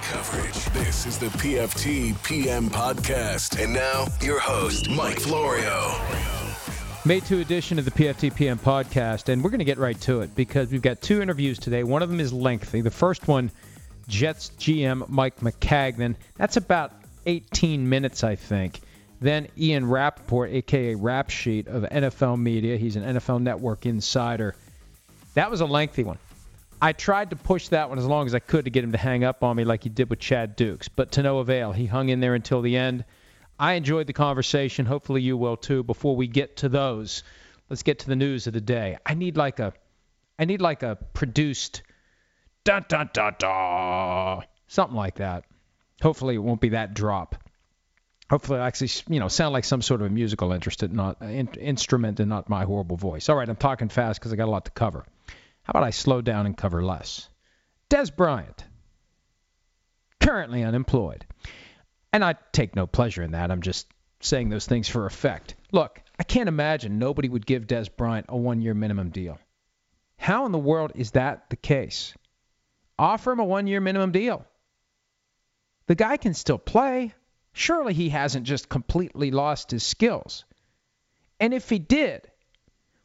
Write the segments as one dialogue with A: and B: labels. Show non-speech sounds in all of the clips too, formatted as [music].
A: coverage. This is the PFT PM podcast. And now, your host, Mike Florio.
B: May 2 edition of the PFT PM podcast, and we're going to get right to it because we've got two interviews today. One of them is lengthy. The first one, Jets GM Mike Maccagnan. That's about 18 minutes, I think. Then Ian Rapoport, aka Rap Sheet of NFL Media. He's an NFL Network insider. That was a lengthy one. I tried to push that one as long as I could to get him to hang up on me like he did with Chad Dukes, but to no avail. He hung in there until the end. I enjoyed the conversation. Hopefully you will too. Before we get to those, let's get to the news of the day. I need like a I need like a produced da da da da something like that. Hopefully it won't be that drop. Hopefully, I actually, you know, sound like some sort of a musical interest, not uh, in, instrument, and not my horrible voice. All right, I'm talking fast because I got a lot to cover. How about I slow down and cover less? Dez Bryant, currently unemployed, and I take no pleasure in that. I'm just saying those things for effect. Look, I can't imagine nobody would give Dez Bryant a one-year minimum deal. How in the world is that the case? Offer him a one-year minimum deal. The guy can still play. Surely he hasn't just completely lost his skills. And if he did,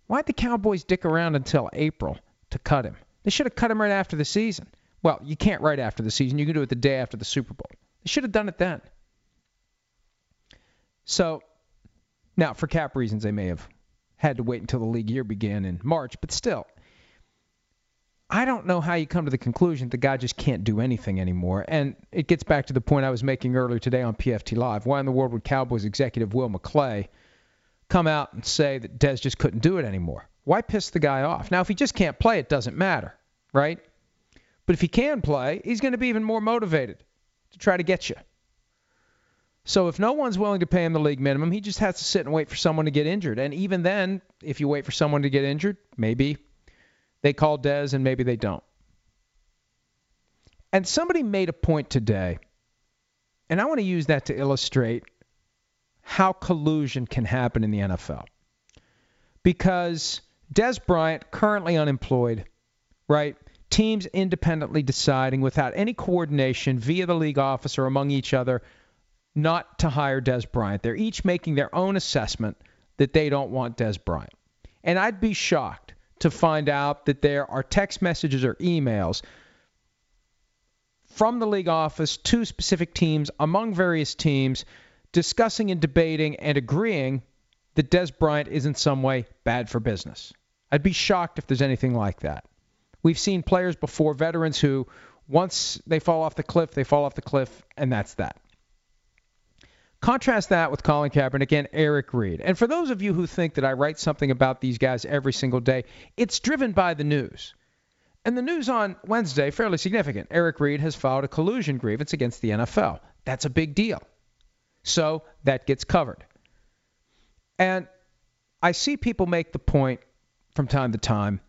B: why'd the Cowboys dick around until April to cut him? They should have cut him right after the season. Well, you can't right after the season. You can do it the day after the Super Bowl. They should have done it then. So, now for cap reasons, they may have had to wait until the league year began in March, but still, I don't know how you come to the conclusion the guy just can't do anything anymore. And it gets back to the point I was making earlier today on PFT Live. Why in the world would Cowboys executive Will McClay come out and say that Dez just couldn't do it anymore? Why piss the guy off? Now, if he just can't play, it doesn't matter, right? But if he can play, he's going to be even more motivated to try to get you. So if no one's willing to pay him the league minimum, he just has to sit and wait for someone to get injured. And even then, if you wait for someone to get injured, maybe they call Dez and maybe they don't. And somebody made a point today, and I want to use that to illustrate how collusion can happen in the NFL. Because Dez Bryant, currently unemployed, right? Teams independently deciding without any coordination via the league office or among each other not to hire Dez Bryant. They're each making their own assessment that they don't want Dez Bryant. And I'd be shocked to find out that there are text messages or emails from the league office to specific teams among various teams discussing and debating and agreeing that Dez Bryant is in some way bad for business. I'd be shocked if there's anything like that. We've seen players before, veterans who once they fall off the cliff, they fall off the cliff, and that's that. Contrast that with Colin Kaepernick and Eric Reid. And for those of you who think that I write something about these guys every single day, it's driven by the news. And the news on Wednesday, fairly significant. Eric Reid has filed a collusion grievance against the NFL. That's a big deal. So that gets covered. And I see people make the point from time to time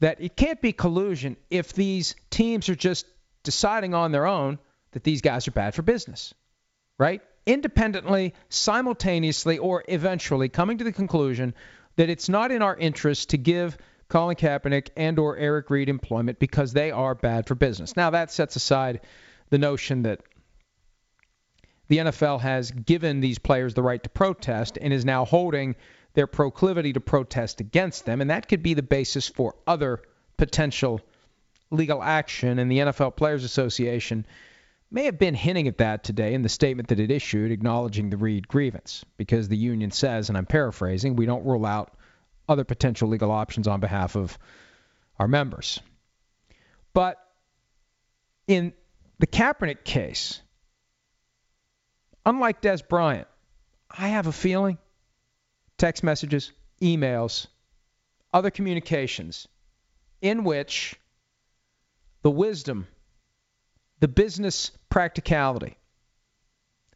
B: that it can't be collusion if these teams are just deciding on their own that these guys are bad for business, right? independently, simultaneously, or eventually coming to the conclusion that it's not in our interest to give Colin Kaepernick and or Eric Reid employment because they are bad for business. Now that sets aside the notion that the NFL has given these players the right to protest and is now holding their proclivity to protest against them, and that could be the basis for other potential legal action. And the NFL Players Association may have been hinting at that today in the statement that it issued acknowledging the Reid grievance, because the union says, and I'm paraphrasing, we don't rule out other potential legal options on behalf of our members. But in the Kaepernick case, unlike Dez Bryant, I have a feeling text messages, emails, other communications in which the wisdom the business practicality,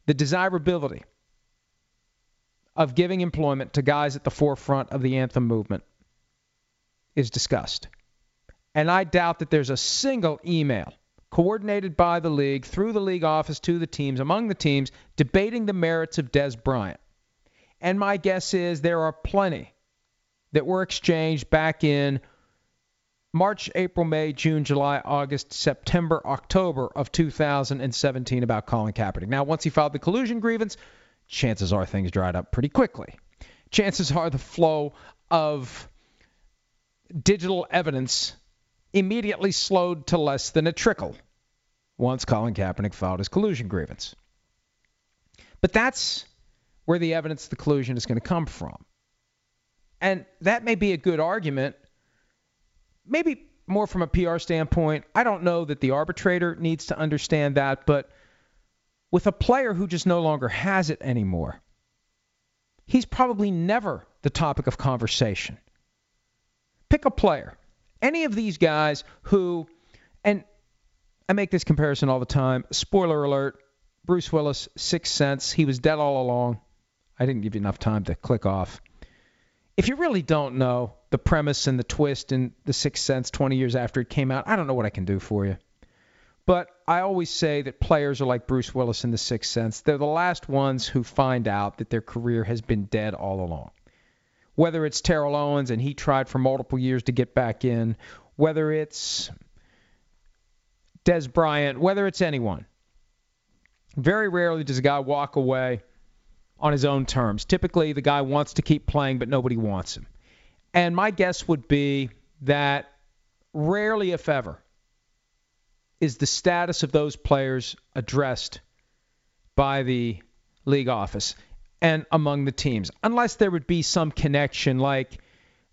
B: the desirability of giving employment to guys at the forefront of the anthem movement is discussed. And I doubt that there's a single email coordinated by the league through the league office to the teams, among the teams, debating the merits of Dez Bryant. And my guess is there are plenty that were exchanged back in March, April, May, June, July, August, September, October of 2017 about Colin Kaepernick. Now, once he filed the collusion grievance, chances are things dried up pretty quickly. Chances are the flow of digital evidence immediately slowed to less than a trickle once Colin Kaepernick filed his collusion grievance. But that's where the evidence of the collusion is going to come from. And that may be a good argument maybe more from a PR standpoint, I don't know that the arbitrator needs to understand that, but with a player who just no longer has it anymore, he's probably never the topic of conversation. Pick a player. Any of these guys who, I make this comparison all the time. Spoiler alert Bruce Willis, Sixth Sense. He was dead all along. I didn't give you enough time to click off. If you really don't know, the premise and the twist in The Sixth Sense 20 years after it came out, I don't know what I can do for you. But I always say that players are like Bruce Willis in The Sixth Sense. They're the last ones who find out that their career has been dead all along. Whether it's Terrell Owens and he tried for multiple years to get back in, whether it's Dez Bryant, whether it's anyone. Very rarely does a guy walk away on his own terms. Typically, the guy wants to keep playing, but nobody wants him. And my guess would be that rarely, if ever, is the status of those players addressed by the league office and among the teams, unless there would be some connection like,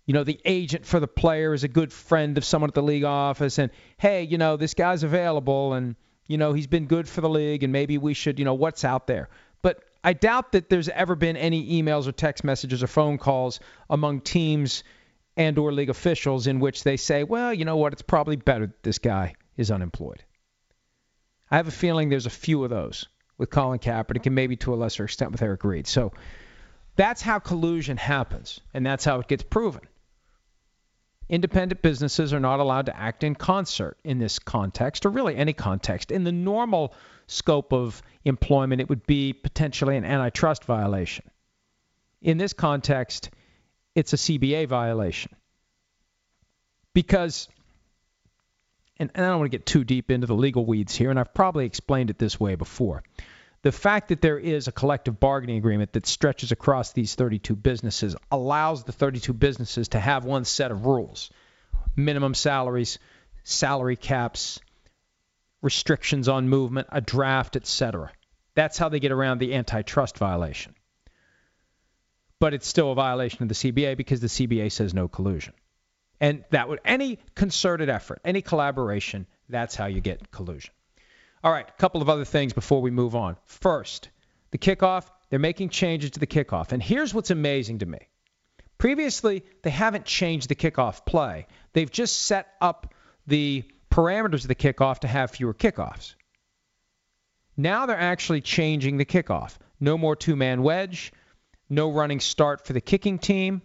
B: you know, the agent for the player is a good friend of someone at the league office, and hey, you know, this guy's available, and you know, he's been good for the league, and maybe we should, you know, what's out there. But I doubt that there's ever been any emails or text messages or phone calls among teams and or league officials in which they say, well, you know what, it's probably better that this guy is unemployed. I have a feeling there's a few of those with Colin Kaepernick and maybe to a lesser extent with Eric Reid. So that's how collusion happens, and that's how it gets proven. Independent businesses are not allowed to act in concert in this context, or really any context. In the normal scope of employment, it would be potentially an antitrust violation. In this context, it's a CBA violation. Because, and, I don't want to get too deep into the legal weeds here, and I've probably explained it this way before. The fact that there is a collective bargaining agreement that stretches across these 32 businesses allows the 32 businesses to have one set of rules minimum salaries, salary caps, restrictions on movement, a draft, etc. That's how they get around the antitrust violation. But it's still a violation of the CBA because the CBA says no collusion. And that would any concerted effort, any collaboration, that's how you get collusion. All right, a couple of other things before we move on. First, the kickoff, they're making changes to the kickoff. And here's what's amazing to me. Previously, they haven't changed the kickoff play. They've just set up the parameters of the kickoff to have fewer kickoffs. Now they're actually changing the kickoff. No more two man wedge, no running start for the kicking team.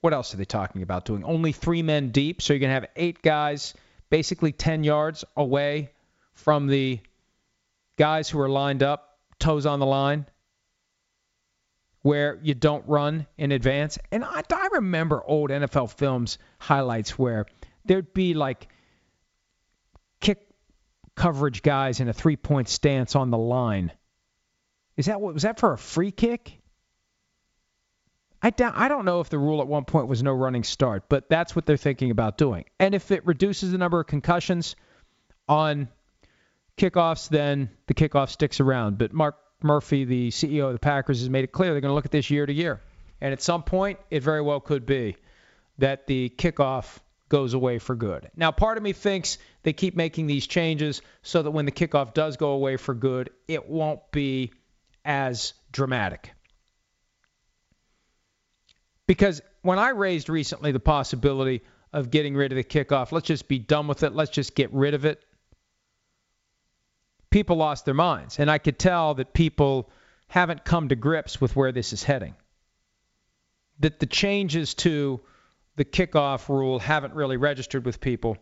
B: What else are they talking about doing? Only three men deep, so you're going to have eight guys basically 10 yards away from the guys who are lined up, toes on the line, where you don't run in advance. And I, I remember old NFL films highlights where there'd be like kick coverage guys in a three point stance on the line. Is that what was that for a free kick? I doubt, I don't know if the rule at one point was no running start, but that's what they're thinking about doing. And if it reduces the number of concussions on kickoffs, then the kickoff sticks around. But Mark Murphy, the CEO of the Packers, has made it clear they're going to look at this year to year. And at some point, it very well could be that the kickoff goes away for good. Now, part of me thinks they keep making these changes so that when the kickoff does go away for good, it won't be as dramatic. Because when I raised recently the possibility of getting rid of the kickoff, let's just be done with it, let's just get rid of it, people lost their minds. And I could tell that people haven't come to grips with where this is heading. That the changes to the kickoff rule haven't really registered with people.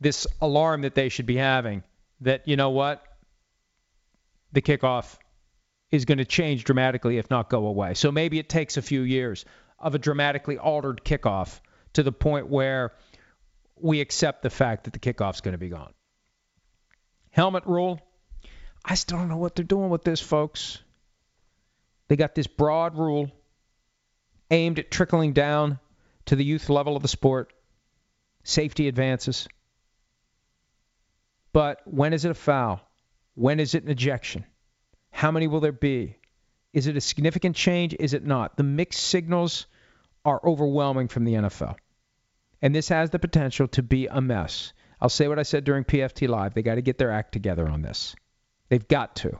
B: This alarm that they should be having that, you know what, the kickoff is going to change dramatically, if not go away. So maybe it takes a few years of a dramatically altered kickoff to the point where we accept the fact that the kickoff's going to be gone. Helmet rule. I still don't know what they're doing with this, folks. They got this broad rule aimed at trickling down to the youth level of the sport. Safety advances. But when is it a foul? When is it an ejection? How many will there be? Is it a significant change? Is it not? The mixed signals are overwhelming from the NFL. And this has the potential to be a mess. I'll say what I said during PFT Live. They got to get their act together on this. They've got to.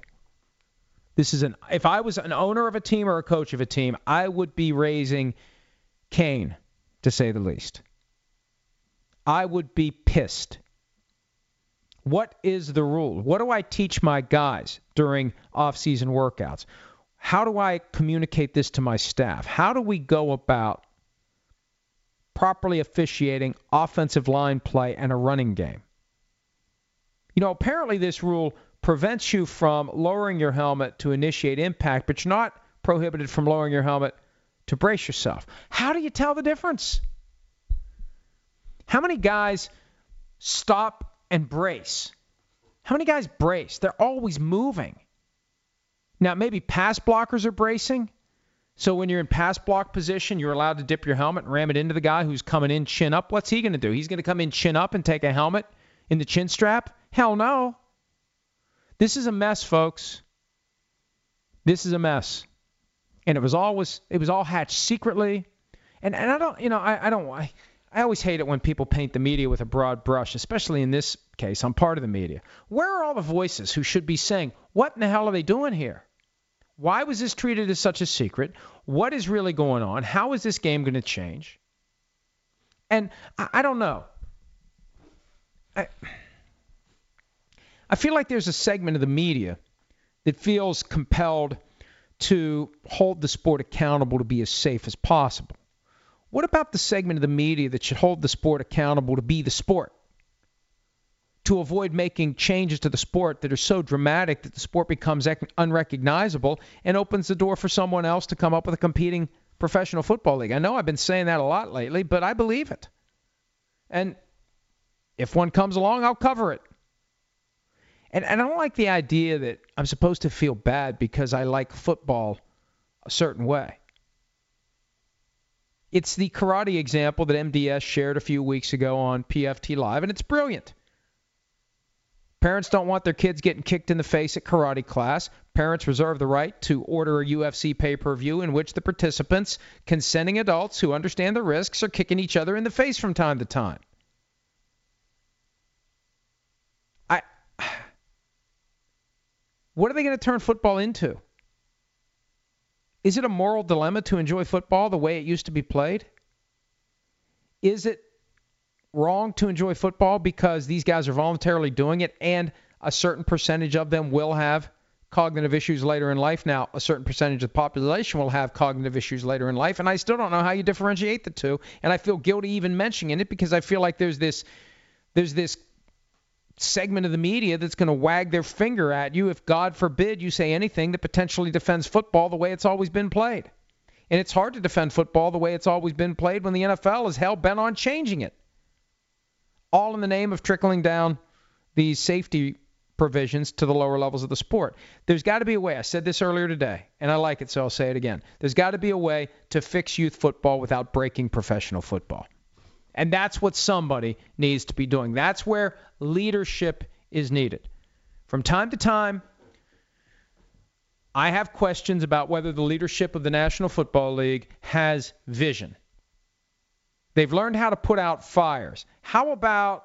B: This is an if I was an owner of a team or a coach of a team, I would be raising Cain, to say the least. I would be pissed. What is the rule? What do I teach my guys during off-season workouts? How do I communicate this to my staff? How do we go about properly officiating offensive line play and a running game? You know, apparently this rule prevents you from lowering your helmet to initiate impact, but you're not prohibited from lowering your helmet to brace yourself. How do you tell the difference? How many guys stop and brace? How many guys brace? They're always moving. Now, maybe pass blockers are bracing. So when you're in pass block position, you're allowed to dip your helmet and ram it into the guy who's coming in chin up. What's he going to do? He's going to come in chin up and take a helmet in the chin strap? Hell no. This is a mess, folks. This is a mess. And it was always it was all hatched secretly. And and I don't you know, I, I don't I, I always hate it when people paint the media with a broad brush, especially in this case. I'm part of the media. Where are all the voices who should be saying, what in the hell are they doing here? Why was this treated as such a secret? What is really going on? How is this game going to change? And I, I don't know. I, I feel like there's a segment of the media that feels compelled to hold the sport accountable to be as safe as possible. What about the segment of the media that should hold the sport accountable to be the sport? To avoid making changes to the sport that are so dramatic that the sport becomes unrecognizable and opens the door for someone else to come up with a competing professional football league. I know I've been saying that a lot lately, but I believe it. And if one comes along, I'll cover it. And, and I don't like the idea that I'm supposed to feel bad because I like football a certain way. It's the karate example that MDS shared a few weeks ago on PFT Live, and it's brilliant. Parents don't want their kids getting kicked in the face at karate class. Parents reserve the right to order a UFC pay per view in which the participants, consenting adults who understand the risks, are kicking each other in the face from time to time. I. [sighs] What are they going to turn football into? Is it a moral dilemma to enjoy football the way it used to be played? Is it wrong to enjoy football because these guys are voluntarily doing it and a certain percentage of them will have cognitive issues later in life? Now, a certain percentage of the population will have cognitive issues later in life, and I still don't know how you differentiate the two. And I feel guilty even mentioning it because I feel like there's this there's this segment of the media that's going to wag their finger at you if, God forbid, you say anything that potentially defends football the way it's always been played. And it's hard to defend football the way it's always been played when the NFL is hell bent on changing it. All in the name of trickling down these safety provisions to the lower levels of the sport. There's got to be a way. I said this earlier today, and I like it, so I'll say it again. There's got to be a way to fix youth football without breaking professional football. And that's what somebody needs to be doing. That's where leadership is needed. From time to time, I have questions about whether the leadership of the National Football League has vision. They've learned how to put out fires. How about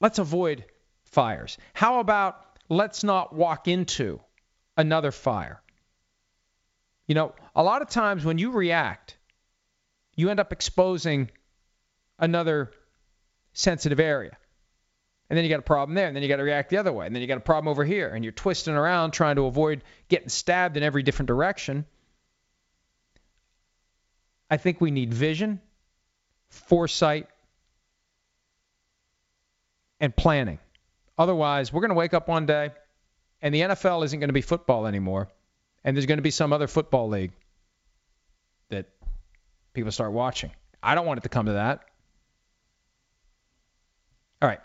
B: let's avoid fires? How about let's not walk into another fire? You know, a lot of times when you react, you end up exposing another sensitive area. And then you got a problem there, and then you got to react the other way, and then you got a problem over here, and you're twisting around trying to avoid getting stabbed in every different direction. I think we need vision, foresight, and planning. Otherwise, we're going to wake up one day, and the NFL isn't going to be football anymore, and there's going to be some other football league that people start watching. I don't want it to come to that. All right.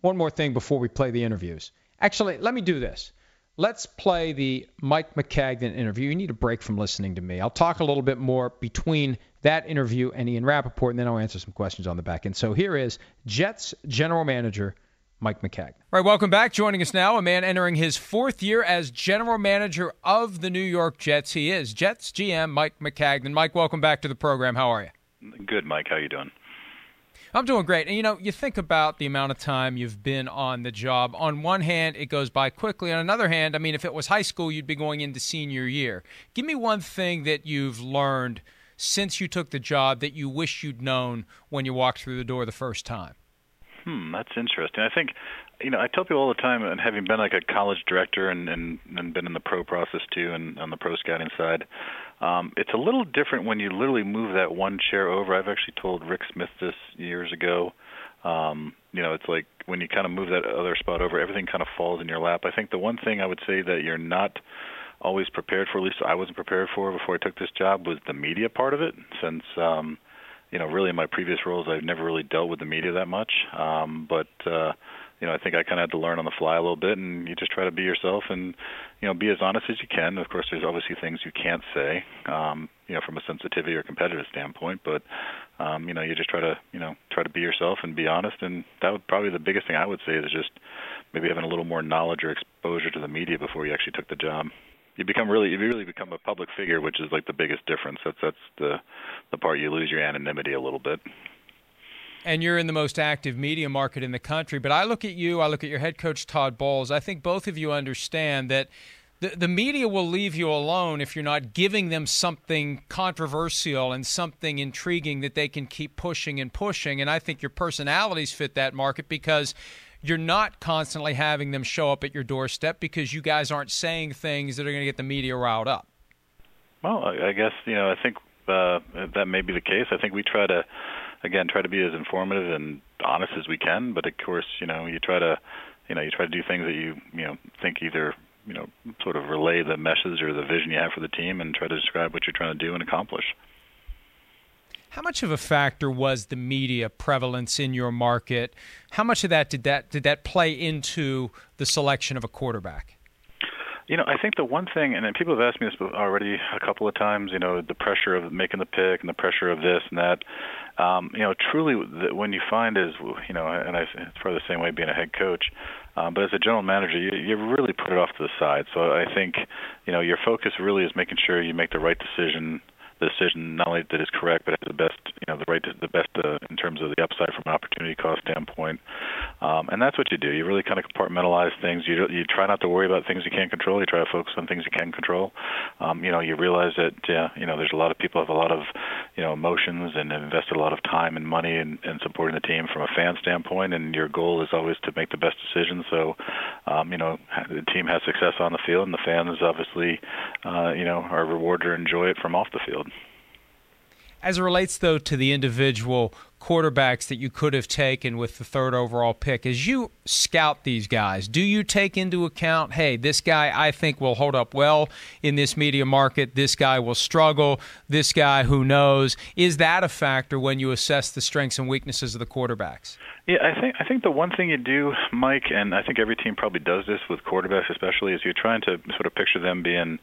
B: One more thing before we play the interviews. Actually, let me do this. Let's play the Mike Maccagnan interview. You need a break from listening to me. I'll talk a little bit more between that interview and Ian Rapoport, and then I'll answer some questions on the back end. So here is Jets general manager Mike Maccagnan. All right, welcome back. Joining us now, a man entering his fourth year as general manager of the New York Jets. He is Jets GM Mike Maccagnan. Mike, welcome back to the program. How are you?
C: Good, Mike. How you doing?
B: I'm doing great. And you know, you think about the amount of time you've been on the job. On one hand, it goes by quickly. On another hand, I mean, if it was high school, you'd be going into senior year. Give me one thing that you've learned since you took the job that you wish you'd known when you walked through the door the first time.
C: Hmm, that's interesting. I think, you know, I tell people all the time, and having been like a college director and and, and been in the pro process too, and on the pro scouting side, um, it's a little different when you literally move that one chair over. I've actually told Rick Smith this years ago. Um, you know, it's like when you kind of move that other spot over, everything kind of falls in your lap. I think the one thing I would say that you're not always prepared for, at least I wasn't prepared for before I took this job, was the media part of it. Since um, you know, really in my previous roles, I've never really dealt with the media that much. Um, but uh, you know, I think I kind of had to learn on the fly a little bit, and you just try to be yourself and you know be as honest as you can. Of course, there's obviously things you can't say, um, you know, from a sensitivity or competitive standpoint, but um, you know, you just try to you know try to be yourself and be honest. And that would probably the biggest thing I would say is just maybe having a little more knowledge or exposure to the media before you actually took the job you become really you really become a public figure, which is like the biggest difference. That's that's the the part you lose your anonymity a little bit.
B: And you're in the most active media market in the country. But I look at you, I look at your head coach Todd Bowles. I think both of you understand that the, the media will leave you alone if you're not giving them something controversial and something intriguing that they can keep pushing and pushing. And I think your personalities fit that market because you're not constantly having them show up at your doorstep because you guys aren't saying things that are going to get the media riled up.
C: Well, I guess you know I think uh, that may be the case. I think we try to again try to be as informative and honest as we can, but of course you know you try to you know you try to do things that you you know think either you know sort of relay the message or the vision you have for the team and try to describe what you're trying to do and accomplish.
B: How much of a factor was the media prevalence in your market? How much of that did that did that play into the selection of a quarterback?
C: You know, I think the one thing, and people have asked me this already a couple of times. You know, the pressure of making the pick and the pressure of this and that. Um, you know, truly, when you find is, you know, and I, it's probably the same way being a head coach. Um, but as a general manager, you, you really put it off to the side. So I think, you know, your focus really is making sure you make the right decision decision not only that is correct, but has the best, you know, the right, the best uh, in terms of the upside from an opportunity cost standpoint. Um, and that's what you do. You really kind of compartmentalize things. You you try not to worry about things you can't control. You try to focus on things you can control. Um, you know, you realize that yeah, you know, there's a lot of people have a lot of, you know, emotions and have invested a lot of time and money in, in supporting the team from a fan standpoint. And your goal is always to make the best decision. So, um, you know, the team has success on the field, and the fans obviously, uh, you know, are rewarded or enjoy it from off the field.
B: As it relates, though, to the individual quarterbacks that you could have taken with the third overall pick, as you scout these guys, do you take into account, hey, this guy I think will hold up well in this media market, this guy will struggle, this guy who knows? Is that a factor when you assess the strengths and weaknesses of the quarterbacks?
C: Yeah, I think I think the one thing you do, Mike, and I think every team probably does this with quarterbacks, especially, is you're trying to sort of picture them being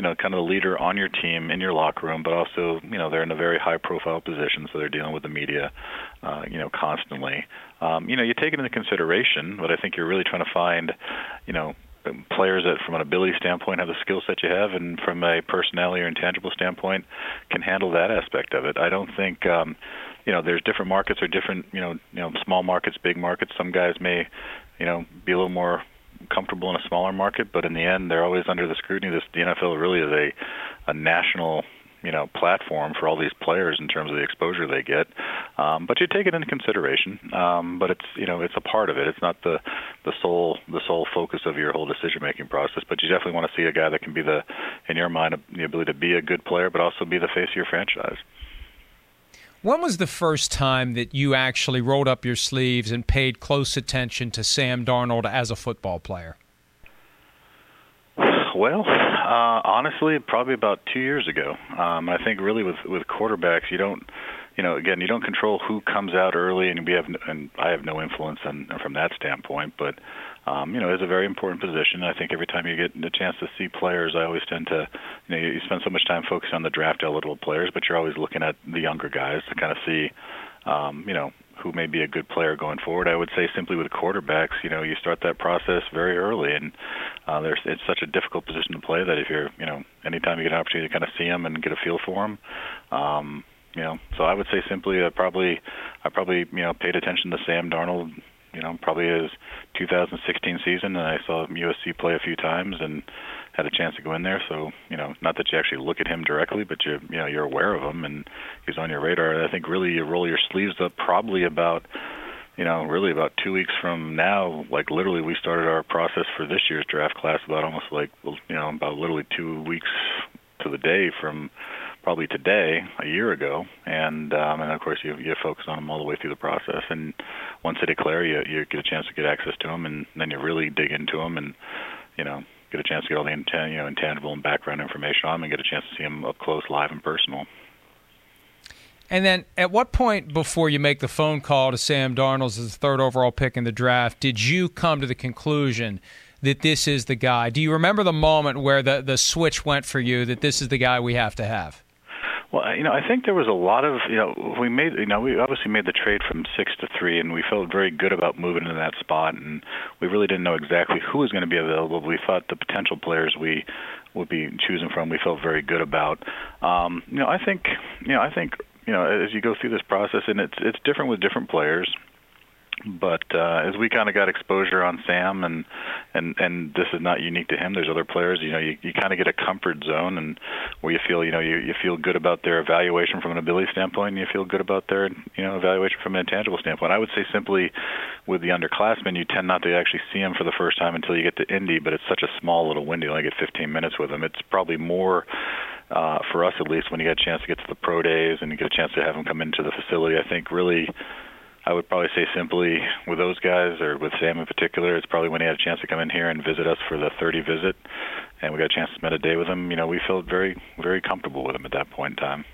C: you know, kind of the leader on your team in your locker room, but also, you know, they're in a very high profile position, so they're dealing with the media, uh, you know, constantly. Um, you know, you take it into consideration, but I think you're really trying to find, you know, players that from an ability standpoint have the skill set you have and from a personality or intangible standpoint can handle that aspect of it. I don't think um you know there's different markets or different you know you know small markets big markets some guys may you know be a little more comfortable in a smaller market, but in the end, they're always under the scrutiny. This the NFL really is a a national you know platform for all these players in terms of the exposure they get. Um, but you take it into consideration. Um, but it's you know it's a part of it. It's not the the sole the sole focus of your whole decision making process. But you definitely want to see a guy that can be the in your mind the ability to be a good player, but also be the face of your franchise.
B: When was the first time that you actually rolled up your sleeves and paid close attention to Sam Darnold as a football player?
C: Well, uh, honestly, probably about two years ago. Um, I think really with with quarterbacks, you don't you know, again, you don't control who comes out early, and we have, and I have no influence on, from that standpoint. But um, you know, it's a very important position. I think every time you get a chance to see players, I always tend to, you know, you spend so much time focusing on the draft eligible players, but you're always looking at the younger guys to kind of see, um, you know, who may be a good player going forward. I would say simply with quarterbacks, you know, you start that process very early, and uh, there's it's such a difficult position to play that if you're, you know, anytime you get an opportunity to kind of see them and get a feel for them, um, you know, so I would say simply, uh, probably, I probably, you know, paid attention to Sam Darnold, you know, probably his 2016 season, and I saw USC play a few times and had a chance to go in there. So, you know, not that you actually look at him directly, but you, you know, you're aware of him and he's on your radar. And I think really you roll your sleeves up probably about you know, really about two weeks from now, like literally, we started our process for this year's draft class about almost like, you know, about literally two weeks to the day from probably today, a year ago, and um, and of course you you focus on them all the way through the process. And once they declare, you you get a chance to get access to them, and then you really dig into them, and you know get a chance to get all the you know intangible and background information on them, and get a chance to see them up close, live, and personal.
B: And then, at what point before you make the phone call to Sam Darnold as the third overall pick in the draft did you come to the conclusion that this is the guy? Do you remember the moment where the the switch went for you that this is the guy we have to have?
C: Well, you know, I think there was a lot of, you know, we made, you know, we obviously made the trade from six to three, and we felt very good about moving into that spot, and we really didn't know exactly who was going to be available. We thought the potential players we would be choosing from, we felt very good about. Um, you know, I think, you know, I think, you know, as you go through this process, and it's it's different with different players but uh, as we kind of got exposure on Sam, and and and this is not unique to him. There's other players. You know, you, you kind of get a comfort zone, and where you feel, you know, you you feel good about their evaluation from an ability standpoint, and you feel good about their, you know, evaluation from an intangible standpoint. I would say simply, with the underclassmen, you tend not to actually see them for the first time until you get to Indy, but it's such a small little window. You only get 15 minutes with them. It's probably more. Uh, for us, at least, when you get a chance to get to the pro days and you get a chance to have them come into the facility, I think really I would probably say simply with those guys, or with Sam in particular, it's probably when he had a chance to come in here and visit us for the 30 visit, and we got a chance to spend a day with him. You know, we felt very, very comfortable with him at that point in time.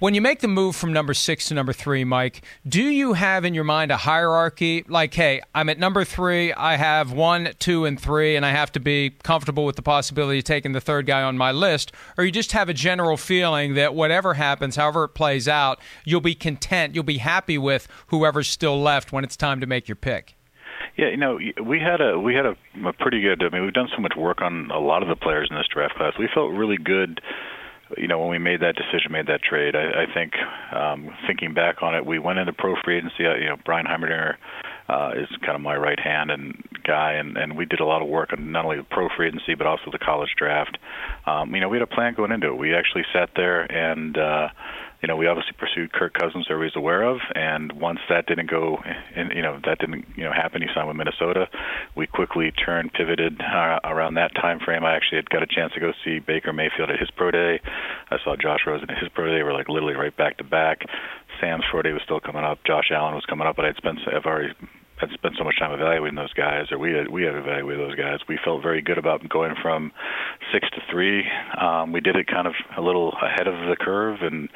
B: When you make the move from number six to number three, Mike, do you have in your mind a hierarchy? Like, hey, I'm at number three, I have one, two, and three, and I have to be comfortable with the possibility of taking the third guy on my list? Or you just have a general feeling that whatever happens, however it plays out, you'll be content, you'll be happy with whoever's still left when it's time to make your pick?
C: Yeah, you know, we had a we had a, a pretty good. I mean, we've done so much work on a lot of the players in this draft class. We felt really good you know, when we made that decision, made that trade, I, I think um, thinking back on it, we went into pro free agency. Uh, you know, Brian Heimerdinger uh, is kind of my right hand and guy, and and we did a lot of work on not only the pro free agency but also the college draft. Um, you know, we had a plan going into it. We actually sat there and. uh you know, we obviously pursued Kirk Cousins, everybody's aware of, and once that didn't go, and you know, that didn't, you know, happen. He signed with Minnesota. We quickly turned, pivoted uh, around that time frame. I actually had got a chance to go see Baker Mayfield at his pro day. I saw Josh Rosen at his pro day. We're like literally right back to back. Sam's pro day was still coming up. Josh Allen was coming up, but I'd spent, I've already had spent so much time evaluating those guys, or we had we had evaluated those guys. We felt very good about going from six to three. Um, we did it kind of a little ahead of the curve, and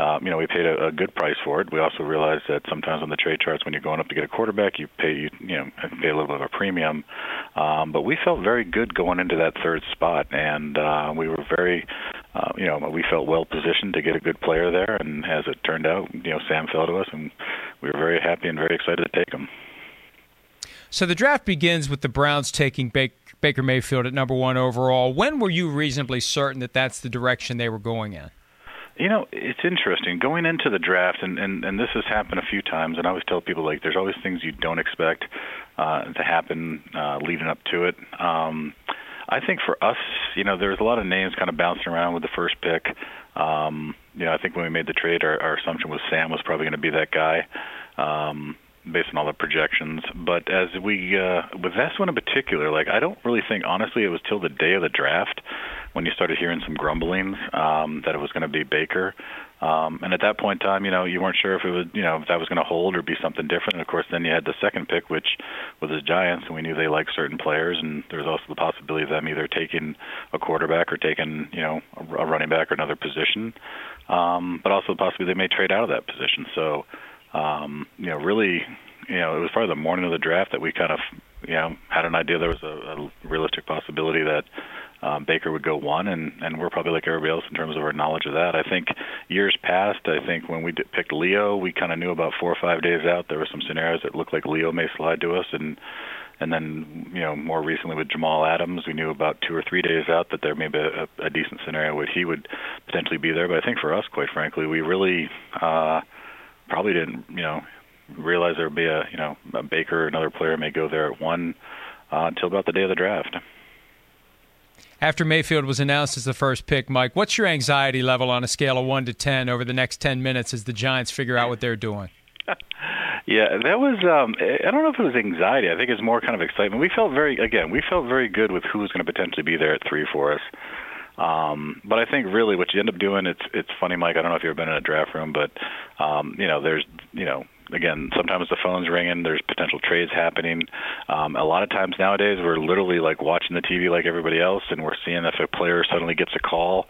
C: um, you know we paid a, a good price for it. We also realized that sometimes on the trade charts, when you're going up to get a quarterback, you pay you you know pay a little bit of a premium. Um, but we felt very good going into that third spot, and uh, we were very uh, you know, we felt well positioned to get a good player there, and as it turned out, you know, Sam fell to us, and we were very happy and very excited to take him.
B: So the draft begins with the Browns taking Baker Mayfield at number one overall. When were you reasonably certain that that's the direction they were going in?
C: You know, it's interesting going into the draft, and and and this has happened a few times. And I always tell people like, there's always things you don't expect uh, to happen uh, leading up to it. Um, I think for us, you know, there's a lot of names kind of bouncing around with the first pick. Um, you know, I think when we made the trade, our, our assumption was Sam was probably going to be that guy. Um, based on all the projections. But as we uh, with this one in particular, like I don't really think honestly it was till the day of the draft when you started hearing some grumblings um, that it was going to be Baker. Um, and at that point in time, you know, you weren't sure if it would, you know, if that was going to hold or be something different. And of course, then you had the second pick, which was the Giants, and we knew they liked certain players, and there was also the possibility of them either taking a quarterback or taking, you know, a running back or another position. Um, but also the possibility they may trade out of that position. So, um, you know, really, you know, it was probably the morning of the draft that we kind of, you know, had an idea there was a, a realistic possibility that um, Baker would go one, and and we're probably like everybody else in terms of our knowledge of that. I think years past, I think when we did, picked Leo, we kind of knew about four or five days out there were some scenarios that looked like Leo may slide to us, and and then you know more recently with Jamal Adams, we knew about two or three days out that there may be a, a decent scenario where he would potentially be there. But I think for us, quite frankly, we really uh, probably didn't you know realize there would be a you know a Baker or another player may go there at one uh, until about the day of the draft
B: after Mayfield was announced as the first pick, Mike, what's your anxiety level on a scale of 1 to 10 over the next 10 minutes as the Giants figure out what they're doing? [laughs]
C: yeah, that was um I don't know if it was anxiety. I think it's more kind of excitement. We felt very again, we felt very good with who was going to potentially be there at 3 for us. Um, but I think really what you end up doing, it's it's funny, Mike. I don't know if you've ever been in a draft room, but um, you know, there's you know, again, sometimes the phone's ringing. There's potential trades happening. Um, a lot of times nowadays, we're literally like watching the TV like everybody else, and we're seeing if a player suddenly gets a call.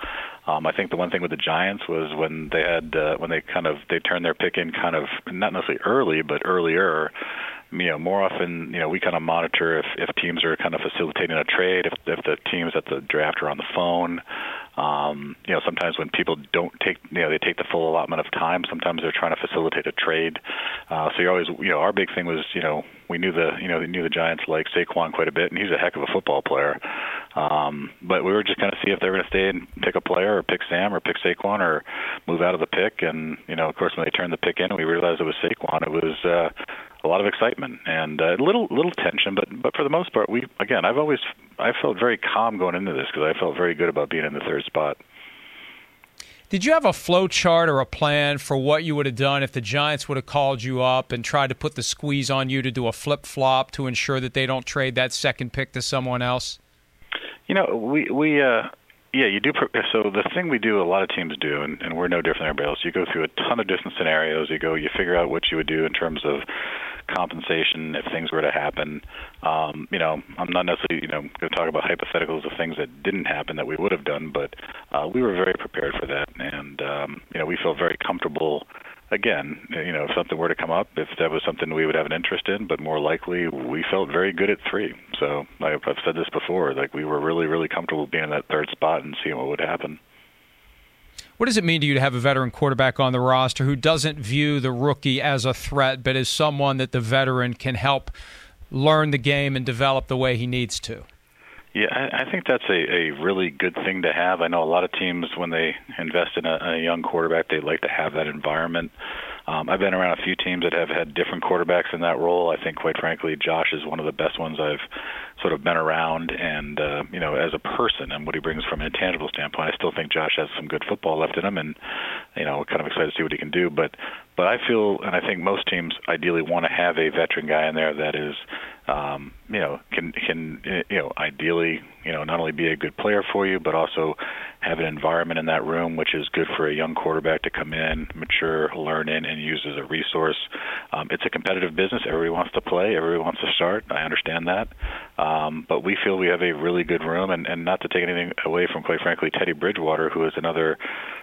C: Um, I think the one thing with the Giants was when they had uh, when they kind of they turned their pick in kind of not necessarily early, but earlier you know, more often, you know, we kind of monitor if, if teams are kind of facilitating a trade, if, if the teams at the draft are on the phone. Um, you know, sometimes when people don't take, you know, they take the full allotment of time. Sometimes they're trying to facilitate a trade. Uh, so you're always, you know, our big thing was, you know, we knew the, you know, they knew the Giants like Saquon quite a bit, and he's a heck of a football player. Um, but we were just kind of see if they're going to stay and pick a player, or pick Sam, or pick Saquon, or move out of the pick. And you know, of course, when they turned the pick in, we realized it was Saquon. It was uh, a lot of excitement and a uh, little little tension, but but for the most part, we again, I've always I felt very calm going into this because I felt very good about being in the third spot.
B: Did you have a flow chart or a plan for what you would have done if the Giants would have called you up and tried to put the squeeze on you to do a flip flop to ensure that they don't trade that second pick to someone else?
C: You know, we we uh, yeah, you do. So the thing we do, a lot of teams do, and, and we're no different than everybody else. You go through a ton of different scenarios. You go, you figure out what you would do in terms of compensation if things were to happen. Um, you know, I'm not necessarily, you know, going to talk about hypotheticals of things that didn't happen that we would have done, but uh, we were very prepared for that, and um, you know, we feel very comfortable again, you know, if something were to come up, if that was something we would have an interest in, but more likely, we felt very good at three. So I've said this before, like we were really, really comfortable being in that third spot and seeing what would happen.
B: What does it mean to you to have a veteran quarterback on the roster who doesn't view the rookie as a threat, but as someone that the veteran can help learn the game and develop the way he needs to?
C: Yeah, I, I think that's a, a really good thing to have. I know a lot of teams when they invest in a, a young quarterback, they like to have that environment. Um, I've been around a few teams that have had different quarterbacks in that role. I think, quite frankly, Josh is one of the best ones I've sort of been around. And uh, you know, as a person and what he brings from an intangible standpoint, I still think Josh has some good football left in him, and you know, kind of excited to see what he can do. But but I feel, and I think most teams ideally want to have a veteran guy in there that is um, you know, can can you know ideally you know not only be a good player for you, but also have an environment in that room which is good for a young quarterback to come in, mature, learn in, and use as a resource. Um, it's a competitive business. Everybody wants to play. Everybody wants to start. I understand that, um, but we feel we have a really good room, and, and not to take anything away from, quite frankly, Teddy Bridgewater, who is another,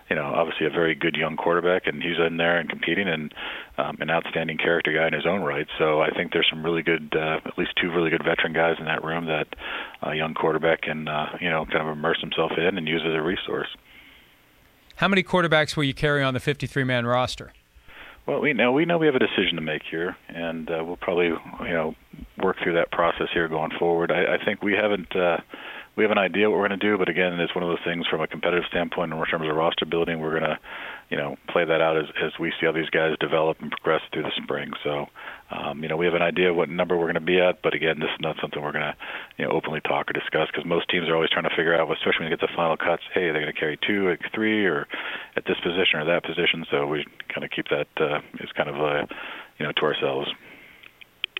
C: you know, obviously a very good young quarterback, and he's in there and competing, and um, an outstanding character guy in his own right. So I think there's some really good, uh, at least two really good veteran guys in that room that a young quarterback can, uh, you know, kind of immerse himself in and use as a resource.
B: How many quarterbacks will you carry on the 53-man roster?
C: Well, we know we know we have a decision to make here, and uh, we'll probably you know work through that process here going forward. I, I think we haven't. Uh, we have an idea what we're going to do, but again, it's one of those things from a competitive standpoint in terms of roster building. We're going to, you know, play that out as as we see how these guys develop and progress through the spring. So, um, you know, we have an idea what number we're going to be at, but again, this is not something we're going to, you know, openly talk or discuss because most teams are always trying to figure out, especially when you get the final cuts. Hey, they're going to carry two, or three, or at this position or that position. So we kind of keep that uh, as kind of a, you know, to ourselves.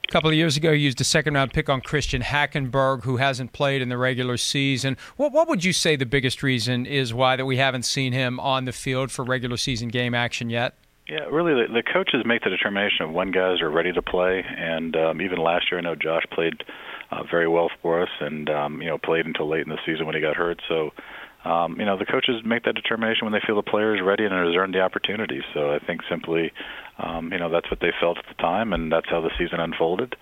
B: A couple of years ago, you used a second round pick on Christian Hackenberg, who hasn't played in the regular season. What, what would you say the biggest reason is why that we haven't seen him on the field for regular season game action yet?
C: Yeah, really, the, the coaches make the determination of when guys are ready to play. And um, even last year, I know Josh played uh, very well for us, and um, you know played until late in the season when he got hurt. So um, you know, the coaches make that determination when they feel the player is ready and has earned the opportunity. So I think simply, um, you know, that's what they felt at the time, and that's how the season unfolded.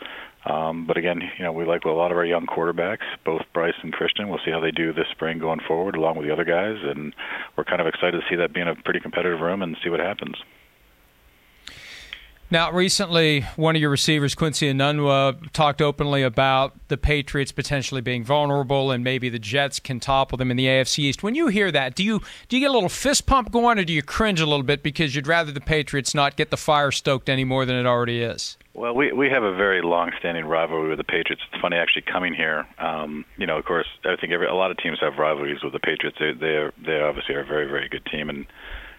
C: Um, but again, you know, we like a lot of our young quarterbacks, both Bryce and Christian. We'll see how they do this spring going forward, along with the other guys, and we're kind of excited to see that being a pretty competitive room and see what happens.
B: Now, recently, one of your receivers, Quincy Enunwa, talked openly about the Patriots potentially being vulnerable and maybe the Jets can topple them in the AFC East. When you hear that, do you do you get a little fist pump going, or do you cringe a little bit because you'd rather the Patriots not get the fire stoked any more than it already is?
C: Well, we we have a very long-standing rivalry with the Patriots. It's funny actually coming here. Um, you know, of course, I think every a lot of teams have rivalries with the Patriots. They they they obviously are a very very good team and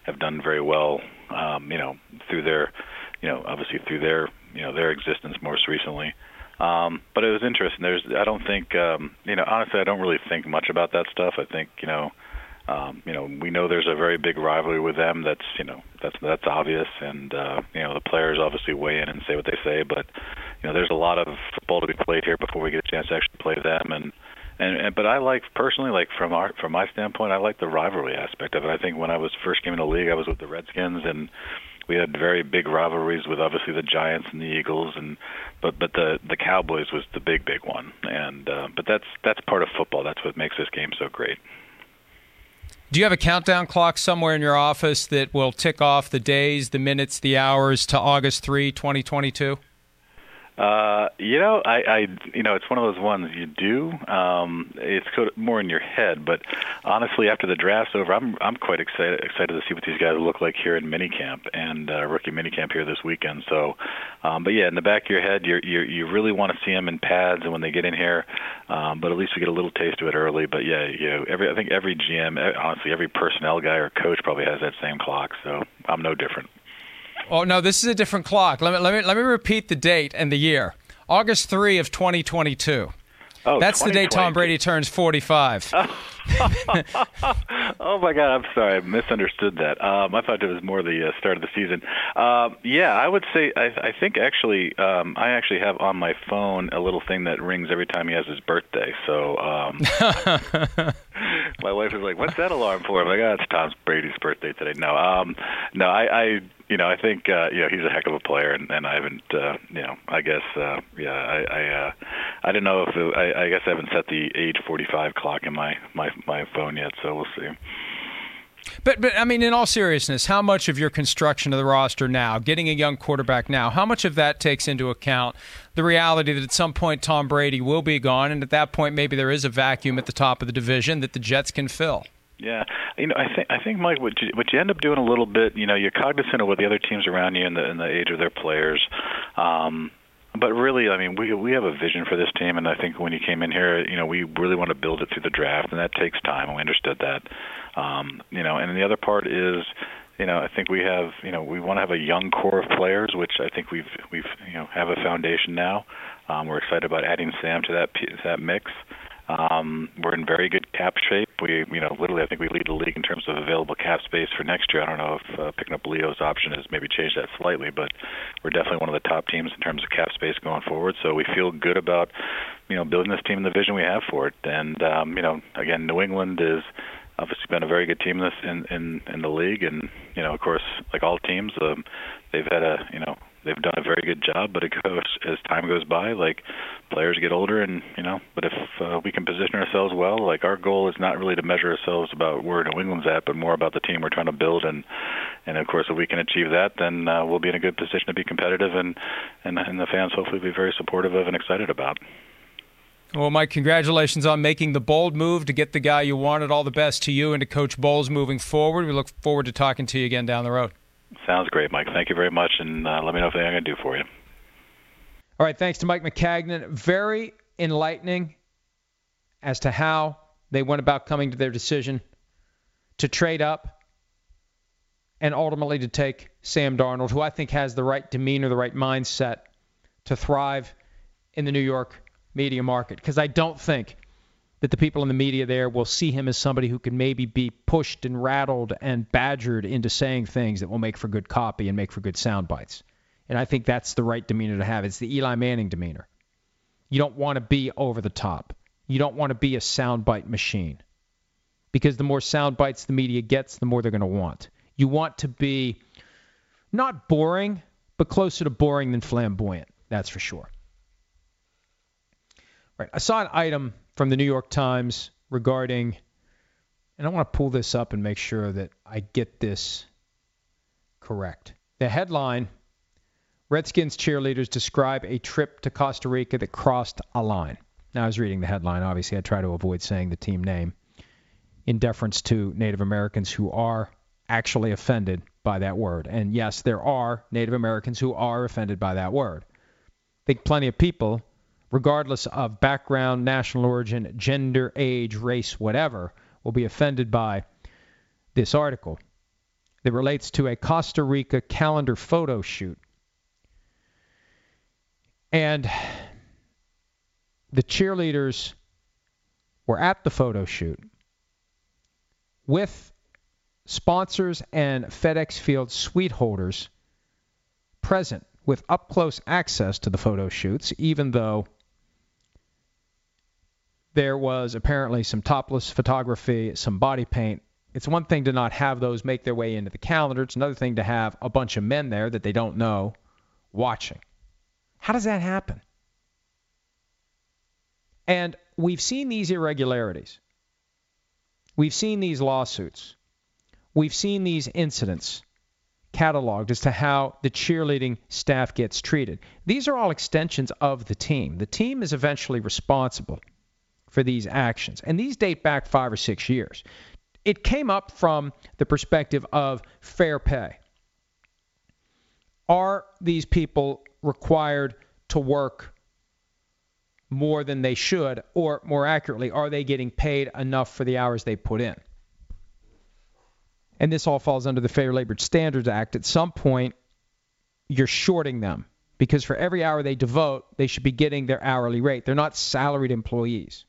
C: have done very well. Um, you know, through their you know, obviously through their, you know, their existence most recently. Um, but it was interesting. There's, I don't think, um, you know, honestly, I don't really think much about that stuff. I think, you know, um, you know, we know there's a very big rivalry with them. That's, you know, that's that's obvious, and uh, you know, the players obviously weigh in and say what they say. But, you know, there's a lot of football to be played here before we get a chance to actually play them. And, and, and but I like personally, like from our from my standpoint, I like the rivalry aspect of it. I think when I was first came in the league, I was with the Redskins, and we had very big rivalries with obviously the Giants and the Eagles, and but but the the Cowboys was the big big one. And uh, but that's that's part of football. That's what makes this game so great.
B: Do you have a countdown clock somewhere in your office that will tick off the days, the minutes, the hours to August 3, 2022?
C: Uh, you know, I, I, you know, it's one of those ones you do. Um, it's more in your head, but honestly, after the draft's over, I'm, I'm quite excited, excited to see what these guys look like here in minicamp and uh, rookie minicamp here this weekend. So, um, but yeah, in the back of your head, you you you really want to see them in pads and when they get in here. Um, but at least we get a little taste of it early. But yeah, you know, every I think every GM, honestly, every personnel guy or coach probably has that same clock. So I'm no different.
B: Oh no, this is a different clock. Let me let me let me repeat the date and the year. August three of 2022.
C: Oh,
B: That's the day Tom Brady turns 45.
C: oh [laughs] [laughs] my God! I'm sorry, I misunderstood that. Um, I thought it was more the uh, start of the season. Uh, yeah, I would say I, I think actually um, I actually have on my phone a little thing that rings every time he has his birthday. So um, [laughs] my wife is like, "What's that alarm for?" I'm like, "Oh, it's Tom Brady's birthday today." No, um, no, I, I you know, I think uh, you know he's a heck of a player, and, and I haven't, uh, you know, I guess, uh, yeah, I, I, uh, I don't know if it, I, I guess I haven't set the age 45 clock in my my my phone yet, so we'll see.
B: But but I mean, in all seriousness, how much of your construction of the roster now, getting a young quarterback now, how much of that takes into account the reality that at some point Tom Brady will be gone, and at that point maybe there is a vacuum at the top of the division that the Jets can fill?
C: Yeah, you know, I think I think Mike, what you, what you end up doing a little bit, you know, you're cognizant of what the other teams around you and the and the age of their players. Um, but really, I mean, we we have a vision for this team, and I think when you came in here, you know, we really want to build it through the draft, and that takes time, and we understood that. Um, you know, and the other part is, you know, I think we have, you know, we want to have a young core of players, which I think we've we've you know have a foundation now. Um, we're excited about adding Sam to that to that mix. Um, we're in very good cap shape. We, you know, literally, I think we lead the league in terms of available cap space for next year. I don't know if uh, picking up Leo's option has maybe changed that slightly, but we're definitely one of the top teams in terms of cap space going forward. So we feel good about, you know, building this team and the vision we have for it. And um, you know, again, New England is obviously been a very good team in this in in, in the league, and you know, of course, like all teams, um, they've had a you know they've done a very good job. But it goes as time goes by, like players get older, and you know. But if uh, we can position ourselves well, like our goal is not really to measure ourselves about where New England's at, but more about the team we're trying to build. And and of course, if we can achieve that, then uh, we'll be in a good position to be competitive, and and and the fans hopefully be very supportive of and excited about.
B: Well, Mike, congratulations on making the bold move to get the guy you wanted. All the best to you and to Coach Bowles moving forward. We look forward to talking to you again down the road.
C: Sounds great, Mike. Thank you very much, and uh, let me know if anything I can do for you.
B: All right, thanks to Mike Maccagnan. Very enlightening as to how they went about coming to their decision to trade up and ultimately to take Sam Darnold, who I think has the right demeanor, the right mindset to thrive – in the New York media market because I don't think that the people in the media there will see him as somebody who can maybe be pushed and rattled and badgered into saying things that will make for good copy and make for good sound bites. And I think that's the right demeanor to have. It's the Eli Manning demeanor. You don't want to be over the top. You don't want to be a soundbite machine. Because the more sound bites the media gets, the more they're going to want. You want to be not boring, but closer to boring than flamboyant. That's for sure. Right. I saw an item from the New York Times regarding, and I want to pull this up and make sure that I get this correct. The headline Redskins cheerleaders describe a trip to Costa Rica that crossed a line. Now, I was reading the headline. Obviously, I try to avoid saying the team name in deference to Native Americans who are actually offended by that word. And yes, there are Native Americans who are offended by that word. I think plenty of people regardless of background, national origin, gender, age, race, whatever, will be offended by this article that relates to a Costa Rica calendar photo shoot. And the cheerleaders were at the photo shoot with sponsors and FedEx Field suite holders present with up close access to the photo shoots, even though there was apparently some topless photography, some body paint. It's one thing to not have those make their way into the calendar. It's another thing to have a bunch of men there that they don't know watching. How does that happen? And we've seen these irregularities. We've seen these lawsuits. We've seen these incidents cataloged as to how the cheerleading staff gets treated. These are all extensions of the team. The team is eventually responsible for these actions. And these date back five or six years. It came up from the perspective of fair pay. Are these people required to work more than they should? Or more accurately, are they getting paid enough for the hours they put in? And this all falls under the Fair Labor Standards Act. At some point, you're shorting them because for every hour they devote, they should be getting their hourly rate. They're not salaried employees.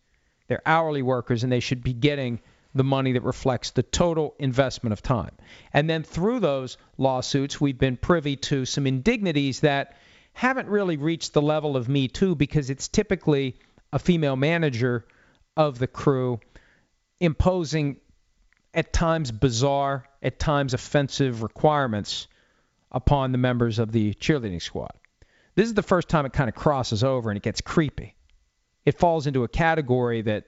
B: They're hourly workers and they should be getting the money that reflects the total investment of time. And then through those lawsuits, we've been privy to some indignities that haven't really reached the level of Me Too because it's typically a female manager of the crew imposing at times bizarre, at times offensive requirements upon the members of the cheerleading squad. This is the first time it kind of crosses over and it gets creepy it falls into a category that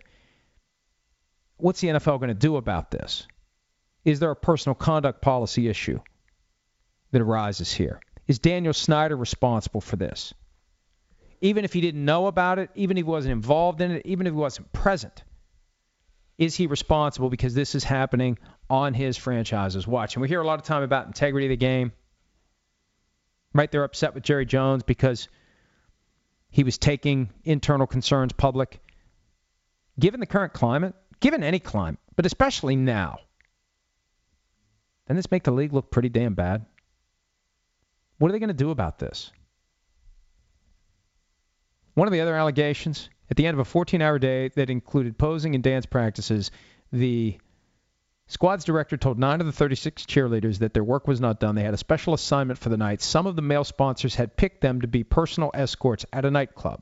B: what's the NFL going to do about this? Is there a personal conduct policy issue that arises here? Is Daniel Snyder responsible for this? Even if he didn't know about it, even if he wasn't involved in it, even if he wasn't present, is he responsible because this is happening on his franchise's watch? And we hear a lot of time about integrity of the game. Right? They're upset with Jerry Jones because – he was taking internal concerns public. Given the current climate, given any climate, but especially now, doesn't this make the league look pretty damn bad? What are they going to do about this? One of the other allegations at the end of a 14 hour day that included posing and dance practices, the Squad's director told nine of the 36 cheerleaders that their work was not done. They had a special assignment for the night. Some of the male sponsors had picked them to be personal escorts at a nightclub.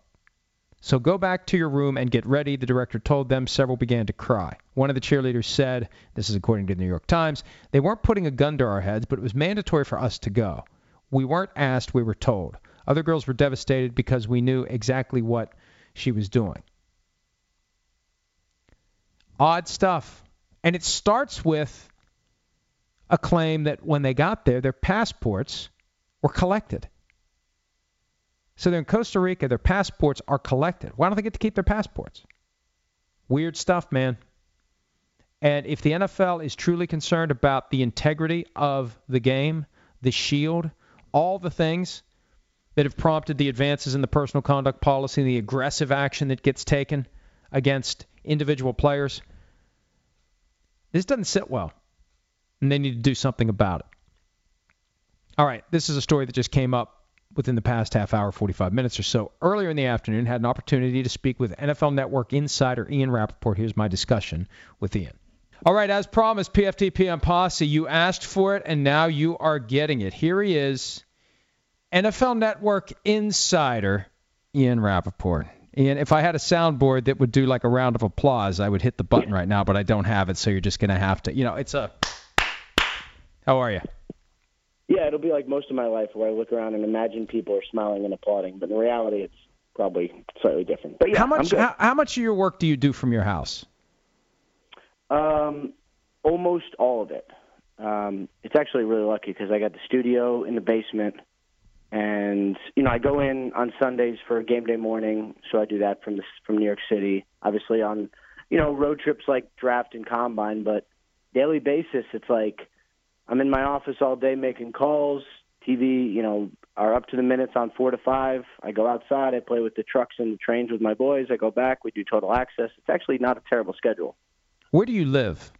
B: So go back to your room and get ready, the director told them. Several began to cry. One of the cheerleaders said, this is according to the New York Times, they weren't putting a gun to our heads, but it was mandatory for us to go. We weren't asked, we were told. Other girls were devastated because we knew exactly what she was doing. Odd stuff. And it starts with a claim that when they got there, their passports were collected. So they're in Costa Rica, their passports are collected. Why don't they get to keep their passports? Weird stuff, man. And if the NFL is truly concerned about the integrity of the game, the shield, all the things that have prompted the advances in the personal conduct policy and the aggressive action that gets taken against individual players, this doesn't sit well, and they need to do something about it. All right, this is a story that just came up within the past half hour, 45 minutes or so. Earlier in the afternoon, had an opportunity to speak with NFL Network insider Ian Rapoport. Here's my discussion with Ian. All right, as promised, PFTP PM Posse, you asked for it, and now you are getting it. Here he is, NFL Network insider Ian Rapoport. Ian, if I had a soundboard that would do like a round of applause, I would hit the button right now, but I don't have it, so you're just going to have to, you know, it's a. How are you?
D: Yeah, it'll be like most of my life where I look around and imagine people are smiling and applauding, but in reality, it's probably slightly different. But yeah,
B: how much? How, how much of your work do you do from your house?
D: Um, almost all of it. Um, it's actually really lucky because I got the studio in the basement, and you know I go in on Sundays for game day morning, so I do that from the, from New York City. Obviously on you know road trips like draft and combine, but daily basis it's like I'm in my office all day making calls. TV, you know, are up to the minutes on four to five. I go outside. I play with the trucks and the trains with my boys. I go back. We do total access. It's actually not a terrible schedule.
B: Where do you live?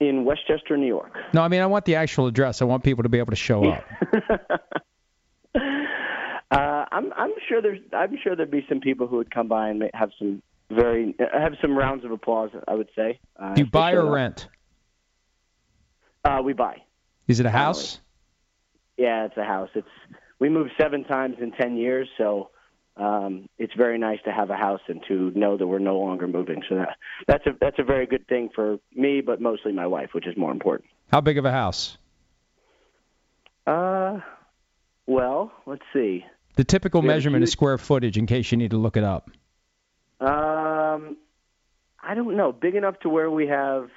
D: In Westchester, New York.
B: No, I mean I want the actual address. I want people to be able to show up. [laughs]
D: uh, I'm I'm sure there's I'm sure there'd be some people who would come by and have some very have some rounds of applause. I would say. Uh,
B: do you buy or rent?
D: Uh, we buy.
B: Is it a house?
D: Yeah, it's a house. It's we moved seven times in ten years, so um, it's very nice to have a house and to know that we're no longer moving. So that that's a that's a very good thing for me, but mostly my wife, which is more important.
B: How big of a house?
D: Uh, well, let's see.
B: The typical
D: a
B: measurement is square footage, in case you need to look it up.
D: Um, I don't know. Big enough to where we have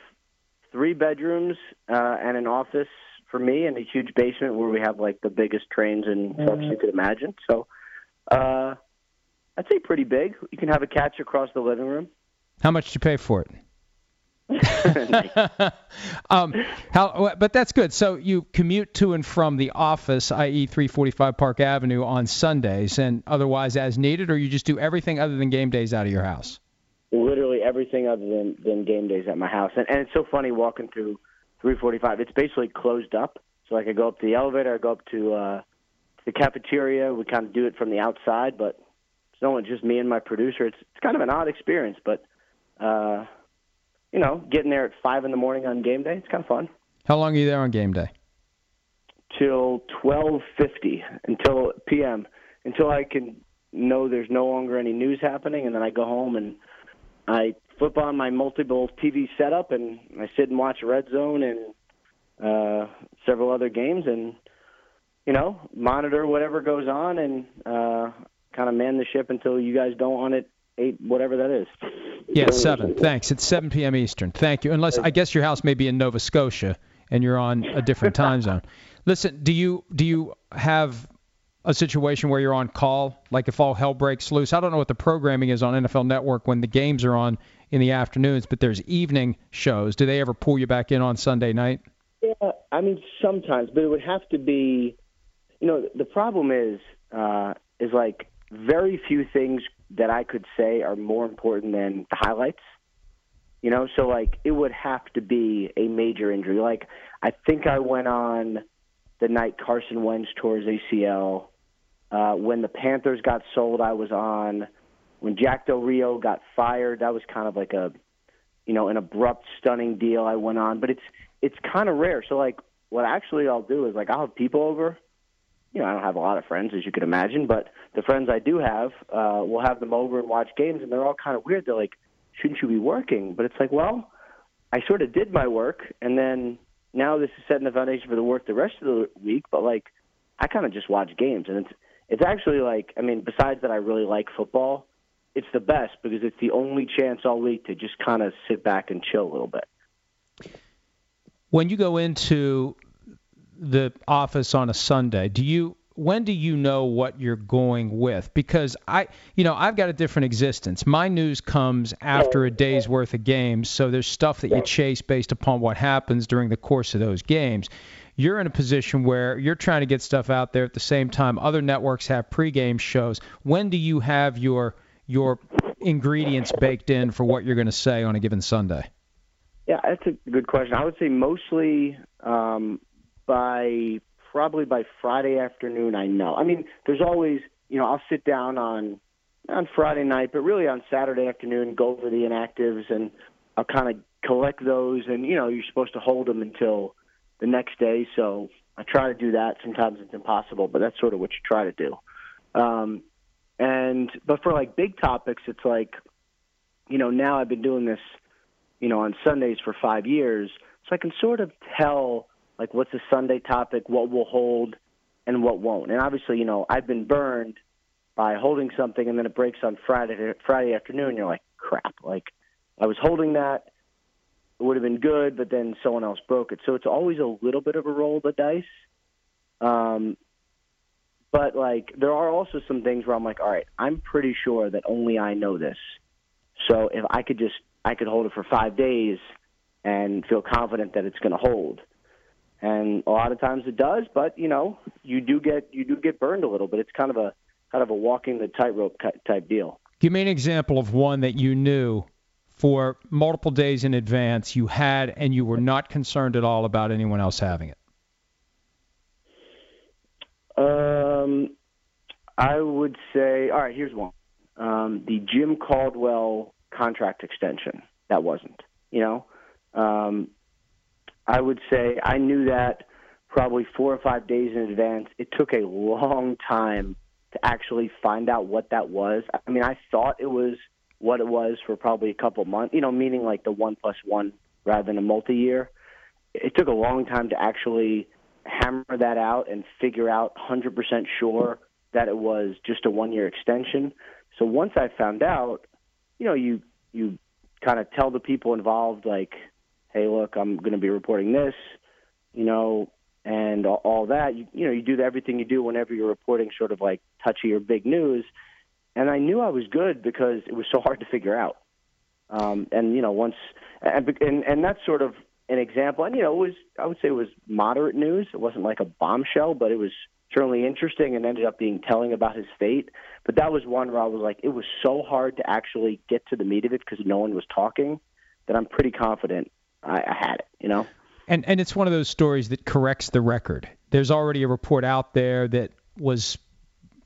D: three bedrooms uh, and an office for me, and a huge basement where we have like the biggest trains and such you could imagine. So, uh, I'd say pretty big. You can have a couch across the living room.
B: How much did you pay for it? [laughs] um, how, but that's good. So you commute to and from the office, i.e., 345 Park Avenue, on Sundays, and otherwise as needed, or you just do everything other than game days out of your house.
D: Literally everything other than than game days at my house, and and it's so funny walking through 345. It's basically closed up. So I go up to the elevator, I go up to uh, the cafeteria. We kind of do it from the outside, but it's only just me and my producer. It's it's kind of an odd experience, but uh, you know, getting there at five in the morning on game day, it's kind of fun.
B: How long are you there on game day?
D: Till 12:50 until p.m. until I can know there's no longer any news happening, and then I go home and I flip on my multiple TV setup and I sit and watch Red Zone and uh, several other games, and you know, monitor whatever goes on and uh, kind of man the ship until you guys don't want it eight whatever that is.
B: Yeah, seven. Thanks. It's 7 p.m. Eastern. Thank you. Unless I guess your house may be in Nova Scotia and you're on a different [laughs] time zone. Listen, do you do you have a situation where you're on call, like if all hell breaks loose? I don't know what the programming is on NFL Network when the games are on in the afternoons, but there's evening shows. Do they ever pull you back in on Sunday night?
D: Yeah, I mean sometimes, but it would have to be. You know, the problem is uh, is like very few things that I could say are more important than the highlights. You know, so like it would have to be a major injury. Like I think I went on the night Carson Wentz tore his ACL. Uh, when the Panthers got sold, I was on. When Jack Del Rio got fired, that was kind of like a, you know, an abrupt, stunning deal I went on. But it's it's kind of rare. So like, what actually I'll do is like I'll have people over. You know, I don't have a lot of friends as you could imagine, but the friends I do have, uh, we'll have them over and watch games, and they're all kind of weird. They're like, "Shouldn't you be working?" But it's like, well, I sort of did my work, and then now this is setting the foundation for the work the rest of the week. But like, I kind of just watch games, and it's it's actually like, I mean, besides that, I really like football. It's the best because it's the only chance all week to just kind of sit back and chill a little bit.
B: When you go into the office on a Sunday, do you when do you know what you're going with? Because I, you know, I've got a different existence. My news comes after a day's worth of games, so there's stuff that you chase based upon what happens during the course of those games. You're in a position where you're trying to get stuff out there at the same time other networks have pregame shows. When do you have your your ingredients baked in for what you're going to say on a given Sunday?
D: Yeah, that's a good question. I would say mostly um, by probably by Friday afternoon, I know. I mean, there's always, you know, I'll sit down on on Friday night, but really on Saturday afternoon, go over the inactives, and I'll kind of collect those. And you know, you're supposed to hold them until the next day, so I try to do that. Sometimes it's impossible, but that's sort of what you try to do. Um, and but for like big topics, it's like, you know, now I've been doing this, you know, on Sundays for five years, so I can sort of tell like what's the Sunday topic, what will hold, and what won't. And obviously, you know, I've been burned by holding something and then it breaks on Friday Friday afternoon. You're like, crap! Like I was holding that, it would have been good, but then someone else broke it. So it's always a little bit of a roll of the dice. Um, but like there are also some things where I'm like, all right, I'm pretty sure that only I know this. So if I could just I could hold it for five days and feel confident that it's going to hold and a lot of times it does. But you know, you do get you do get burned a little but It's kind of a kind of a walking the tightrope type deal.
B: Give me an example of one that you knew for multiple days in advance you had and you were not concerned at all about anyone else having it.
D: Um, I would say, all right, here's one. Um, the Jim Caldwell contract extension. That wasn't, you know. Um, I would say I knew that probably four or five days in advance. It took a long time to actually find out what that was. I mean, I thought it was what it was for probably a couple months, you know, meaning like the one plus one rather than a multi year. It took a long time to actually hammer that out and figure out 100% sure that it was just a one year extension. So once I found out, you know, you you kind of tell the people involved like hey, look, I'm going to be reporting this, you know, and all, that. You, you know, you do everything you do whenever you're reporting sort of like touchy or big news. And I knew I was good because it was so hard to figure out. Um, and you know, once and, and and that's sort of an example. And you know, it was I would say it was moderate news. It wasn't like a bombshell, but it was certainly interesting and ended up being telling about his fate. But that was one where I was like, it was so hard to actually get to the meat of it because no one was talking that I'm pretty confident I, I had it, you know.
B: And and it's one of those stories that corrects the record. There's already a report out there that was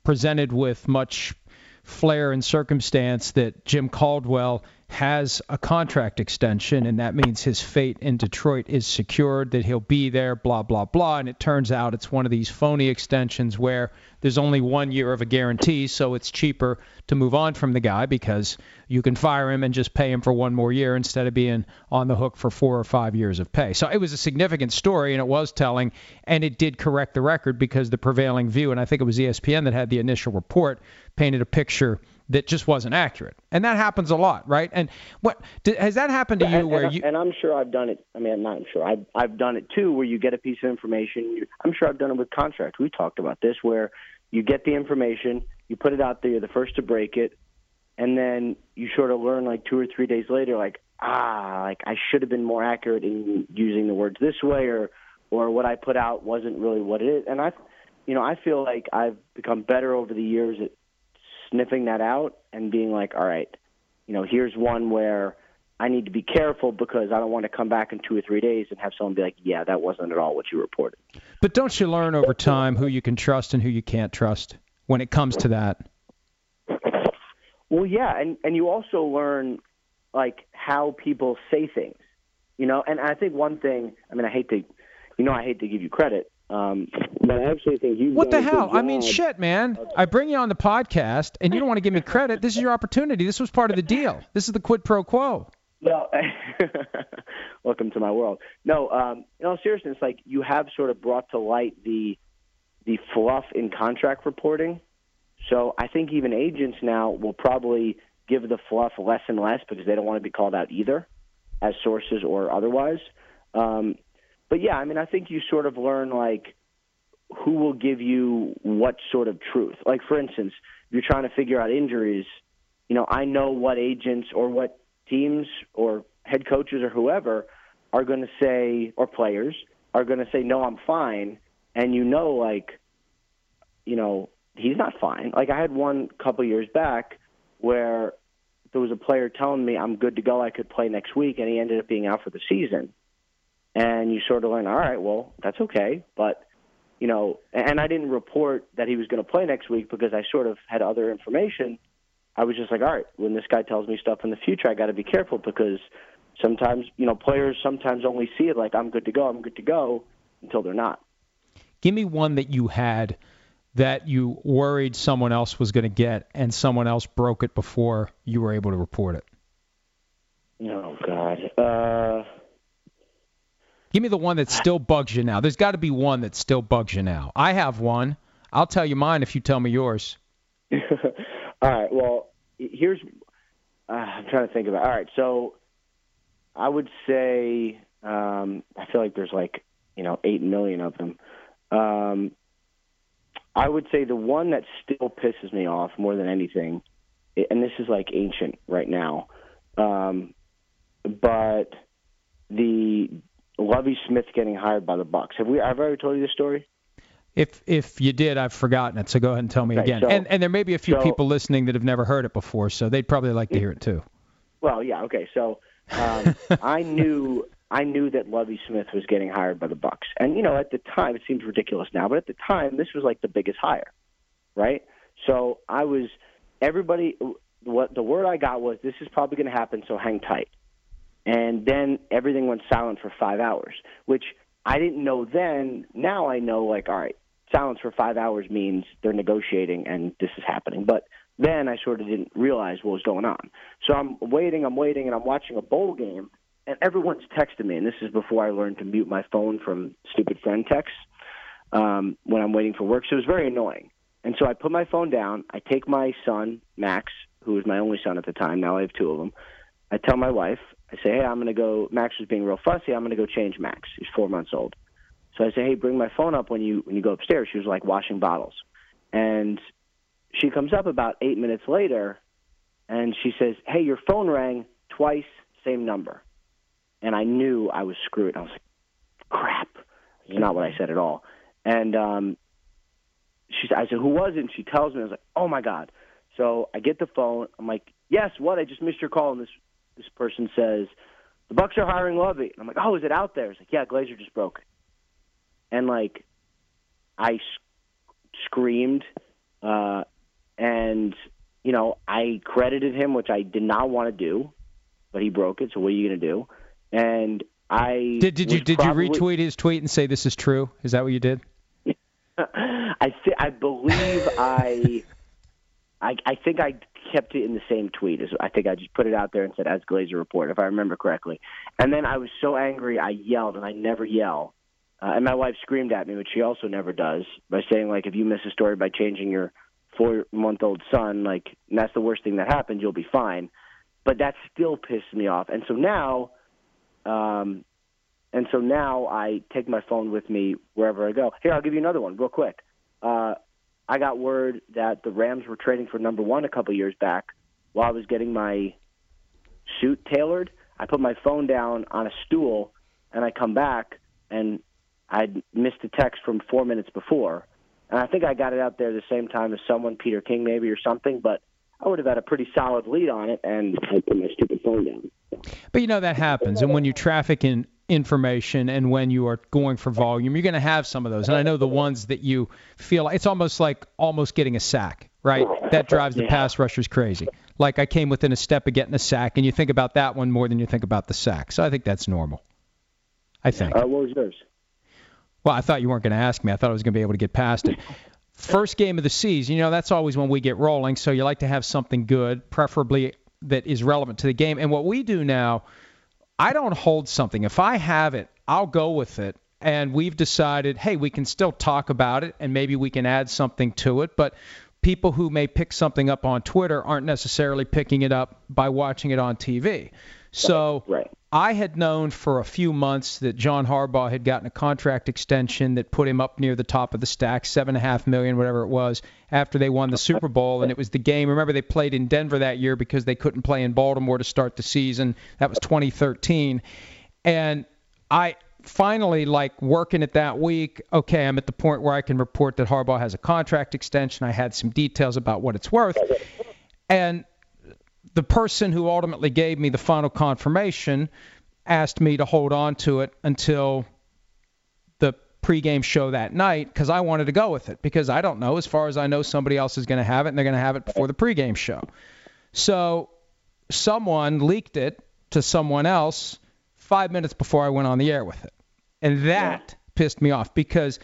B: presented with much flair and circumstance that Jim Caldwell has a contract extension, and that means his fate in Detroit is secured, that he'll be there, blah, blah, blah. And it turns out it's one of these phony extensions where there's only one year of a guarantee, so it's cheaper to move on from the guy because you can fire him and just pay him for one more year instead of being on the hook for four or five years of pay. So it was a significant story, and it was telling, and it did correct the record because the prevailing view, and I think it was ESPN that had the initial report, painted a picture that just wasn't accurate. And that happens a lot, right? And what has that happened to you
D: and,
B: where
D: and,
B: you
D: And I'm sure I've done it. I mean, I'm not sure. I've I've done it too where you get a piece of information. You, I'm sure I've done it with contracts. We talked about this where you get the information, you put it out there, you're the first to break it, and then you sort of learn like 2 or 3 days later like, ah, like I should have been more accurate in using the words this way or or what I put out wasn't really what it is. And I you know, I feel like I've become better over the years at sniffing that out and being like, all right, you know, here's one where I need to be careful because I don't want to come back in two or three days and have someone be like, yeah, that wasn't at all what you reported.
B: But don't you learn over time who you can trust and who you can't trust when it comes to that?
D: Well, yeah, and and you also learn like how people say things, you know. And I think one thing, I mean, I hate to, you know, I hate to give you credit, um, but I actually think you.
B: What the hell? I mean, shit, man. I bring you on the podcast, and you don't want to give me credit. This is your opportunity. This was part of the deal. This is the quid pro quo.
D: No, [laughs] welcome to my world. No, um, in all seriousness, like you have sort of brought to light the the fluff in contract reporting. So I think even agents now will probably give the fluff less and less because they don't want to be called out either, as sources or otherwise. Um, but yeah, I mean, I think you sort of learn like who will give you what sort of truth. Like for instance, if you're trying to figure out injuries, you know, I know what agents or what teams or head coaches or whoever are going to say or players are going to say no, I'm fine, and you know like you know, he's not fine. Like I had one couple years back where there was a player telling me I'm good to go, I could play next week, and he ended up being out for the season and you sort of learn, all right, well, that's okay, but you know, and I didn't report that he was going to play next week because I sort of had other information. I was just like, all right, when this guy tells me stuff in the future, I got to be careful because sometimes, you know, players sometimes only see it like I'm good to go, I'm good to go until they're not.
B: Give me one that you had that you worried someone else was going to get and someone else broke it before you were able to report it.
D: Oh God. Uh
B: Give me the one that still bugs you now. There's got to be one that still bugs you now. I have one. I'll tell you mine if you tell me yours. [laughs]
D: All right. Well, here's. Uh, I'm trying to think about. All right. So, I would say um, I feel like there's like you know eight million of them. Um, I would say the one that still pisses me off more than anything, and this is like ancient right now, um, but the Lovie Smith getting hired by the Bucks. Have we? I've already told you this story.
B: If if you did, I've forgotten it. So go ahead and tell me
D: Okay,
B: again.
D: so-
B: and and there may be a few
D: so-
B: people listening that have never heard it before, so they'd probably like to hear it too.
D: Well, yeah, okay. So um, [laughs] I knew I knew that Lovie Smith was getting hired by the Bucks, and you know, at the time, it seems ridiculous now, but at the time, this was like the biggest hire, right? So I was everybody. What the word I got was, this is probably going to happen, so hang tight. And then everything went silent for five hours, which I didn't know then. Now I know, like, all right, silence for five hours means they're negotiating and this is happening. But then I sort of didn't realize what was going on. So I'm waiting, I'm waiting, and I'm watching a bowl game, and everyone's texting me. And this is before I learned to mute my phone from stupid friend texts um, when I'm waiting for work. So it was very annoying. And so I put my phone down. I take my son, Max, who was my only son at the time. Now I have two of them. I tell my wife, I say, hey, I'm going to go. Max was being real fussy. I'm going to go change Max. He's four months old. So I say, hey, bring my phone up when you when you go upstairs. She was like washing bottles, and she comes up about eight minutes later, and she says, hey, your phone rang twice, same number, and I knew I was screwed. I was like, crap. It's not what I said at all. And um, she I said, who was it? And she tells me, I was like, oh my god. So I get the phone. I'm like, yes, what? I just missed your call. And this this person says, the Bucks are hiring Lovie. And I'm like, oh, is it out there? It's like, yeah, Glazer just broke. And like, I screamed, uh, and you know, I credited him, which I did not want to do, but he broke it. So what are you going to do? And I
B: Did did you did
D: probably-
B: you retweet his tweet and say this is true? Is that what you did? [laughs]
D: I th- I believe I, I I think I kept it in the same tweet. As I think I just put it out there and said as Glazer report, if I remember correctly. And then I was so angry, I yelled, and I never yell. Uh, and my wife screamed at me, which she also never does, by saying like, if you miss a story by changing your four-month-old son, like that's the worst thing that happened, you'll be fine. But that still pissed me off, and so now, um, and so now I take my phone with me wherever I go. Here, I'll give you another one real quick. Uh, I got word that the Rams were trading for number one a couple years back while I was getting my suit tailored. I put my phone down on a stool and I come back and I'd missed a text from four minutes before. And I think I got it out there the same time as someone, Peter King maybe or something, but I would have had a pretty solid lead on it and I put my stupid phone down.
B: But you know that happens, and when you traffic in information and when you are going for volume, you're going to have some of those. And I know the ones that you feel it's almost like almost getting a sack, right? That drives the
D: Yeah.
B: pass rushers crazy. Like I came within a step of getting a sack, and you think about that one more than you think about the sack. So I think that's normal. I think.
D: Uh, what was yours?
B: Well, I thought you weren't going to ask me. I thought I was going to be able to get past it. [laughs] First game of the season, you know, that's always when we get rolling. So you like to have something good, preferably that is relevant to the game. And what we do now, I don't hold something. If I have it, I'll go with it. And we've decided, hey, we can still talk about it and maybe we can add something to it. But people who may pick something up on Twitter aren't necessarily picking it up by watching it on TV. So
D: Right.
B: I had known for a few months that John Harbaugh had gotten a contract extension that put him up near the top of the stack, seven and a half million, whatever it was, after they won the Super Bowl. And it was the game. Remember, they played in Denver that year because they couldn't play in Baltimore to start the season. That was 2013. And I finally, like working it that week, okay, I'm at the point where I can report that Harbaugh has a contract extension. I had some details about what it's worth. And the person who ultimately gave me the final confirmation asked me to hold on to it until the pregame show that night because I wanted to go with it because I don't know. As far as I know, somebody else is going to have it and they're going to have it before the pregame show. So someone leaked it to someone else five minutes before I went on the air with it. And that yeah. pissed me off because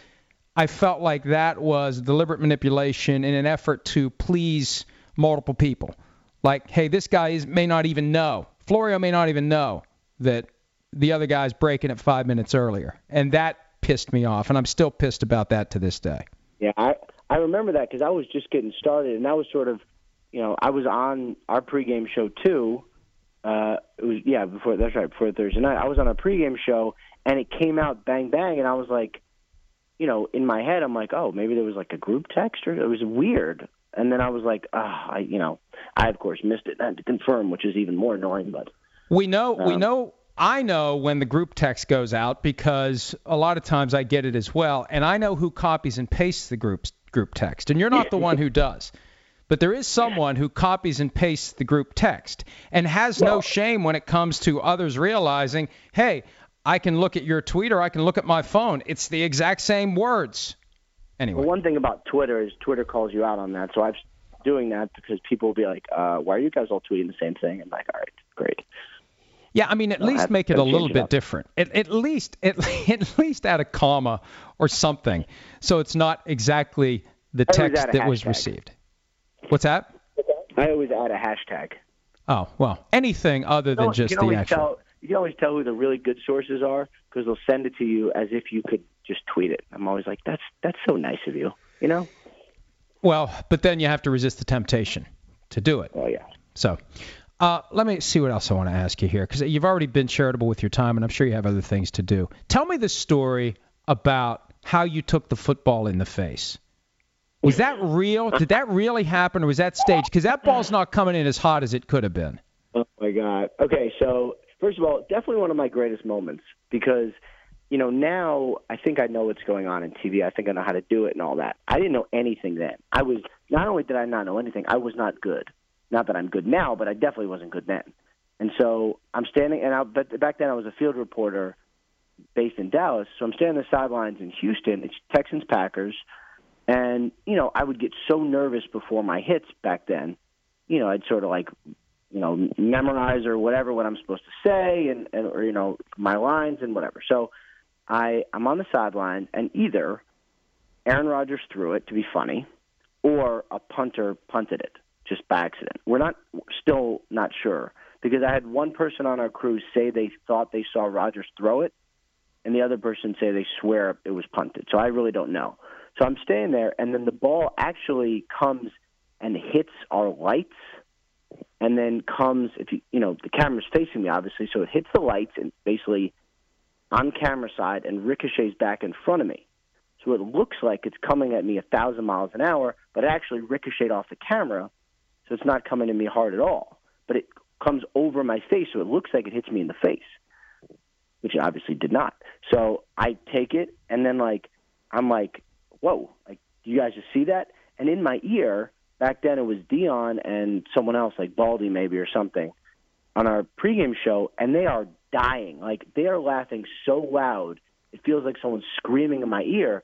B: I felt like that was deliberate manipulation in an effort to please multiple people. Like, hey, this guy is, may not even know. Florio may not even know that the other guy's breaking it five minutes earlier. And that pissed me off. And I'm still pissed about that to this day.
D: Yeah, I, I remember that because I was just getting started. And that was sort of, you know, I was on our pregame show too uh, it was yeah before that's right before Thursday night. I was on a pregame show and it came out bang bang, and I was like, you know, in my head I'm like, oh maybe there was like a group text or it was weird, and then I was like, ah, oh, I you know, I of course missed it and had to confirm, which is even more annoying. But
B: we know um, we know. I know when the group text goes out because a lot of times I get it as well, and I know who copies and pastes the group group text, and you're not the one who [laughs] does. But there is someone who copies and pastes the group text and has well, no shame when it comes to others realizing, hey, I can look at your tweet or I can look at my phone. It's the exact same words. Anyway.
D: Well, one thing about Twitter is Twitter calls you out on that. So I'm doing that because people will be like, uh, why are you guys all tweeting the same thing? And I'm like, all right, great.
B: Yeah, I mean, at least make it a little bit different. At, at least, at, [laughs] at least add a comma or something, so it's not exactly the text that was received. What's that?
D: I always add a hashtag.
B: Oh well, anything other than just the actual.
D: Tell, you can always tell who the really good sources are because they'll send it to you as if you could just tweet it. I'm always like, that's that's so nice of you, you know.
B: Well, but then you have to resist the temptation to do it.
D: Oh yeah.
B: So. Uh, let me see what else I want to ask you here, because you've already been charitable with your time, and I'm sure you have other things to do. Tell me the story about how you took the football in the face. Was that real? Did that really happen, or was that staged? Because that ball's not coming in as hot as it could have been.
D: Oh my God. Okay, so first of all, definitely one of my greatest moments because you know now I think I know what's going on in TV. I think I know how to do it and all that. I didn't know anything then. I was not only did I not know anything, I was not good. Not that I'm good now, but I definitely wasn't good then. And so I'm standing, and I, but back then I was a field reporter based in Dallas. So I'm standing on the sidelines in Houston. It's Texans Packers. And, you know, I would get so nervous before my hits back then. You know, I'd sort of like, you know, memorize or whatever what I'm supposed to say and, and or, you know, my lines and whatever. So I, I'm on the sideline and either Aaron Rodgers threw it to be funny or a punter punted it just by accident. We're not still not sure because I had one person on our crew say they thought they saw Rodgers throw it, and the other person say they swear it was punted. So I really don't know. So I'm staying there, and then the ball actually comes and hits our lights, and then comes if you you know the camera's facing me obviously, so it hits the lights and basically on camera side and ricochets back in front of me. So it looks like it's coming at me a thousand miles an hour, but it actually ricocheted off the camera, so it's not coming at me hard at all. But it comes over my face, so it looks like it hits me in the face, which it obviously did not. So I take it, and then like I'm like whoa, like, do you guys just see that? And in my ear, back then it was Deion and someone else, like Baldy maybe or something, on our pregame show, and they are dying. Like, they are laughing so loud, it feels like someone's screaming in my ear.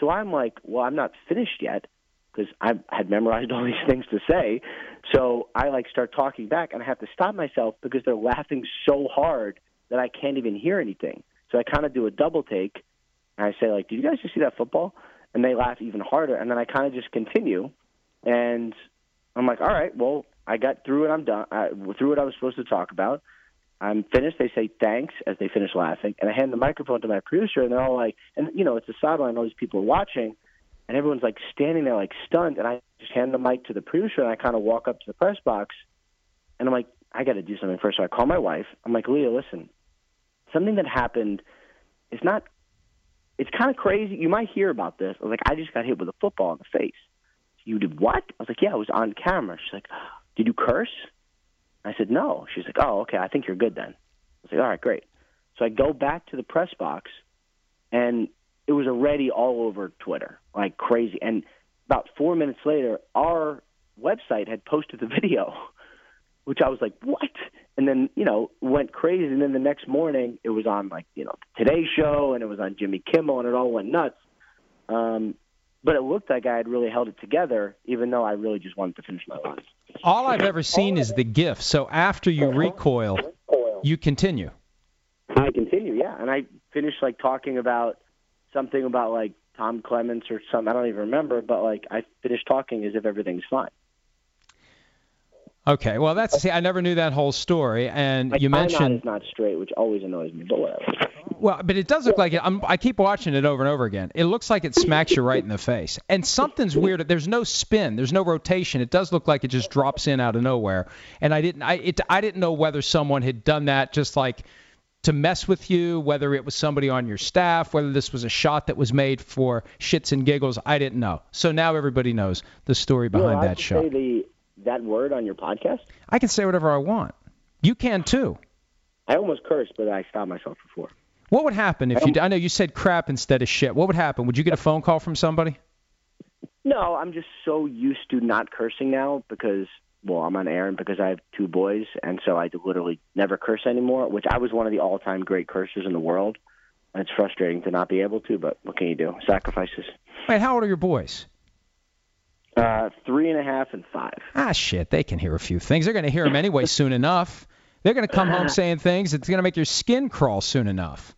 D: So I'm like, well, I'm not finished yet because I had memorized [laughs] all these things to say. So I like start talking back, and I have to stop myself because they're laughing so hard that I can't even hear anything. So I kind of do a double take, and I say like, "Did you guys just see that football?" and they laugh even harder. And then I kind of just continue, and I'm like, all right, well, I got through it. I'm done. I, through what I was supposed to talk about. I'm finished. They say thanks as they finish laughing, and I hand the microphone to my producer, and they're all like, and you know, it's a sideline. All these people are watching, and everyone's like standing there like stunned. And I just hand the mic to the producer, and I kind of walk up to the press box, and I'm like, I got to do something first. So I call my wife. I'm like, Leah, listen, something that happened It's not it's kind of crazy. You might hear about this. I was like, I just got hit with a football in the face. You did what? I was like, yeah, it was on camera. She's like, did you curse? I said, no. She's like, oh, okay, I think you're good then. I was like, all right, great. So I go back to the press box, and it was already all over Twitter, like crazy. And about four minutes later, our website had posted the [laughs] video, which I was like, what? and then you know went crazy. And then the next morning, it was on like you know Today Show, and it was on Jimmy Kimmel, and it all went nuts. Um, but it looked like I had really held it together, even though I really just wanted to finish my line.
B: All I've ever seen is the GIF. So after you uh-huh. recoil, you continue.
D: I continue, yeah, and I finished like talking about something about like Tom Clements or something. I don't even remember, but like I finished talking as if everything's fine.
B: Okay, well that's see, I never knew that whole story, and
D: My
B: you mentioned
D: is not straight, which always annoys me, but whatever.
B: well, but it does look like it. I'm, I keep watching it over and over again. It looks like it smacks you right in the face, and something's weird. There's no spin, there's no rotation. It does look like it just drops in out of nowhere, and I didn't, I it, I didn't know whether someone had done that just like to mess with you, whether it was somebody on your staff, whether this was a shot that was made for shits and giggles. I didn't know. So now everybody knows the story behind that shot.
D: the that word on your podcast.
B: I can say whatever I want. You can too.
D: I almost cursed, but I stopped myself before.
B: What would happen if you? I know you said crap instead of shit. What would happen? Would you get a phone call from somebody?
D: No, I'm just so used to not cursing now because, well, I'm on air and because I have two boys, and so I literally never curse anymore. Which I was one of the all-time great cursors in the world, and it's frustrating to not be able to. But what can you do? Sacrifices.
B: Wait, how old are your boys?
D: Uh, three and a half and five.
B: Ah, shit. They can hear a few things. They're going to hear them anyway [laughs] soon enough. They're going to come home [laughs] saying things. It's going to make your skin crawl soon enough.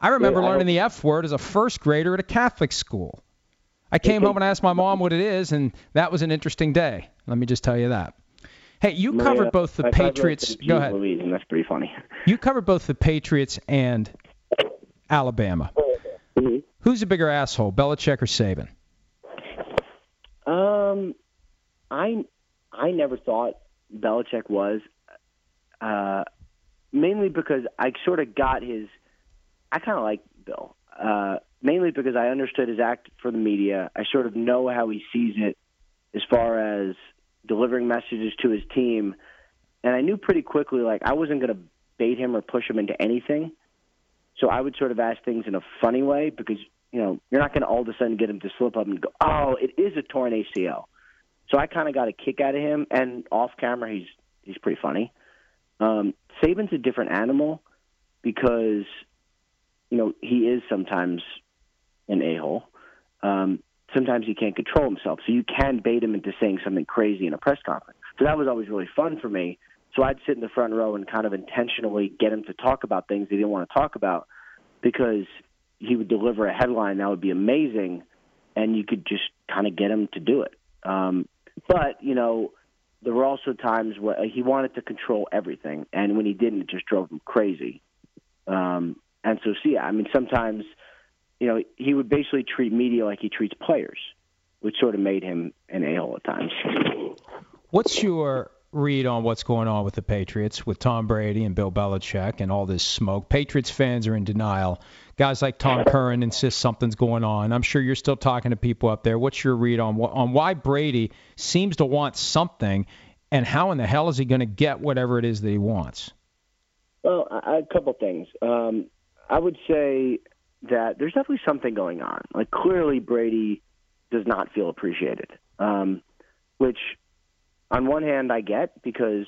B: I remember
D: Yeah, I
B: learning the F word as a first grader at a Catholic school. I came home and asked my mom what it is, and that was an interesting day. Let me just tell you that. Hey, you covered both the Patriots. Go ahead.
D: Louise, and that's pretty funny.
B: You covered both the Patriots and Alabama.
D: Mhm.
B: Who's a bigger asshole, Belichick or Saban?
D: Um, I I never thought Belichick was, uh, mainly because I sort of got his. I kind of like Bill, uh, mainly because I understood his act for the media. I sort of know how he sees it as far as delivering messages to his team, and I knew pretty quickly like I wasn't going to bait him or push him into anything. So I would sort of ask things in a funny way because you know you're not going to all of a sudden get him to slip up and go, "Oh, it is a torn ACL." So I kind of got a kick out of him, and off camera, he's he's pretty funny. Um, Saban's a different animal because you know he is sometimes an a hole. Um, sometimes he can't control himself, so you can bait him into saying something crazy in a press conference. So that was always really fun for me. So I'd sit in the front row and kind of intentionally get him to talk about things he didn't want to talk about because he would deliver a headline that would be amazing, and you could just kind of get him to do it. Um, but you know, there were also times where he wanted to control everything, and when he didn't, it just drove him crazy. Um, and so, see, I mean, sometimes, you know, he would basically treat media like he treats players, which sort of made him an a-hole at times.
B: What's your read on what's going on with the Patriots with Tom Brady and Bill Belichick and all this smoke? Patriots fans are in denial. Guys like Tom Curran insist something's going on. I'm sure you're still talking to people up there. What's your read on on why Brady seems to want something, and how in the hell is he going to get whatever it is that he wants?
D: Well, a couple things. Um, I would say that there's definitely something going on. Like clearly, Brady does not feel appreciated, um, which on one hand I get because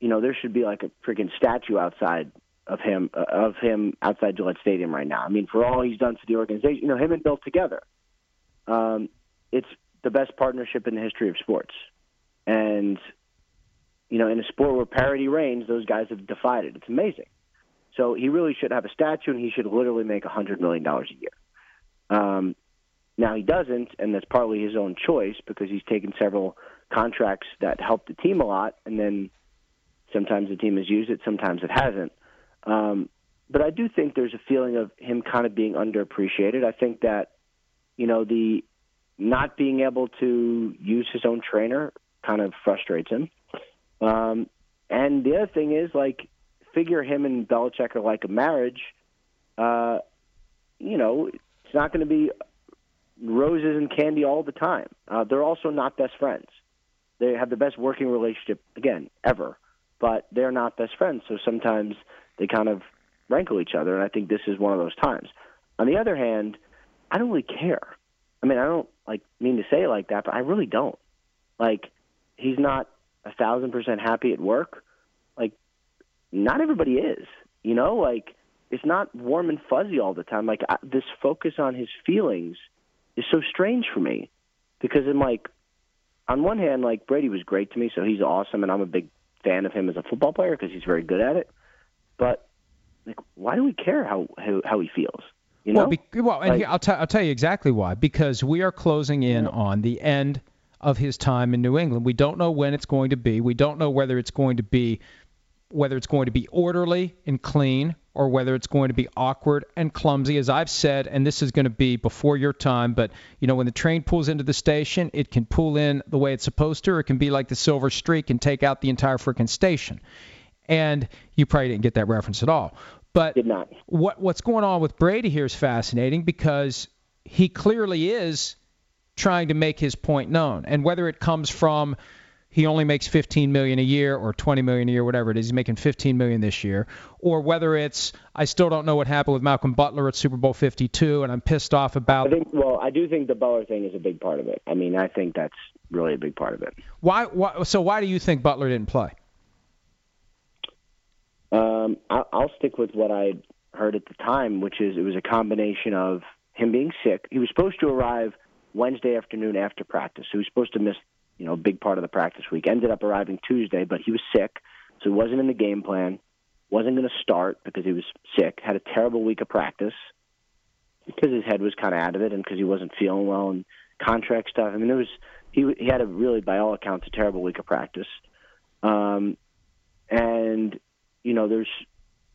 D: you know there should be like a freaking statue outside of him uh, of him outside Gillette Stadium right now. I mean, for all he's done for the organization, you know, him and Bill together, um, it's the best partnership in the history of sports, and you know, in a sport where parity reigns, those guys have defied it. It's amazing. So he really should have a statue, and he should literally make a hundred million dollars a year. Um, now he doesn't, and that's partly his own choice because he's taken several contracts that help the team a lot, and then sometimes the team has used it, sometimes it hasn't. Um, but I do think there's a feeling of him kind of being underappreciated. I think that you know the not being able to use his own trainer kind of frustrates him. Um, and the other thing is like figure him and Belichick are like a marriage. Uh, you know, it's not going to be roses and candy all the time. Uh, they're also not best friends. They have the best working relationship again ever, but they're not best friends. So sometimes they kind of rankle each other, and I think this is one of those times. On the other hand, I don't really care. I mean, I don't like mean to say it like that, but I really don't. Like, he's not a thousand percent happy at work. Like, not everybody is. You know, like it's not warm and fuzzy all the time. Like I, this focus on his feelings is so strange for me because I'm like, on one hand, like Brady was great to me, so he's awesome, and I'm a big fan of him as a football player because he's very good at it. But like, why do we care how how, how he feels? You know?
B: Well, be, well, and like, here, I'll, t- I'll tell you exactly why. Because we are closing in yeah. on the end of his time in New England. We don't know when it's going to be. We don't know whether it's going to be whether it's going to be orderly and clean or whether it's going to be awkward and clumsy as I've said and this is going to be before your time but you know when the train pulls into the station it can pull in the way it's supposed to or it can be like the silver streak and take out the entire freaking station. And you probably didn't get that reference at all. But
D: Did not.
B: what what's going on with Brady here is fascinating because he clearly is trying to make his point known. And whether it comes from he only makes 15 million a year or 20 million a year, whatever it is. He's making 15 million this year, or whether it's I still don't know what happened with Malcolm Butler at Super Bowl 52, and I'm pissed off about.
D: I think, well, I do think the Butler thing is a big part of it. I mean, I think that's really a big part of it.
B: Why? why so why do you think Butler didn't play?
D: Um, I'll stick with what I heard at the time, which is it was a combination of him being sick. He was supposed to arrive Wednesday afternoon after practice, so he was supposed to miss you know, a big part of the practice week. Ended up arriving Tuesday, but he was sick, so he wasn't in the game plan. Wasn't going to start because he was sick. Had a terrible week of practice because his head was kind of out of it, and because he wasn't feeling well and contract stuff. I mean, it was he he had a really, by all accounts, a terrible week of practice. Um, and you know, there's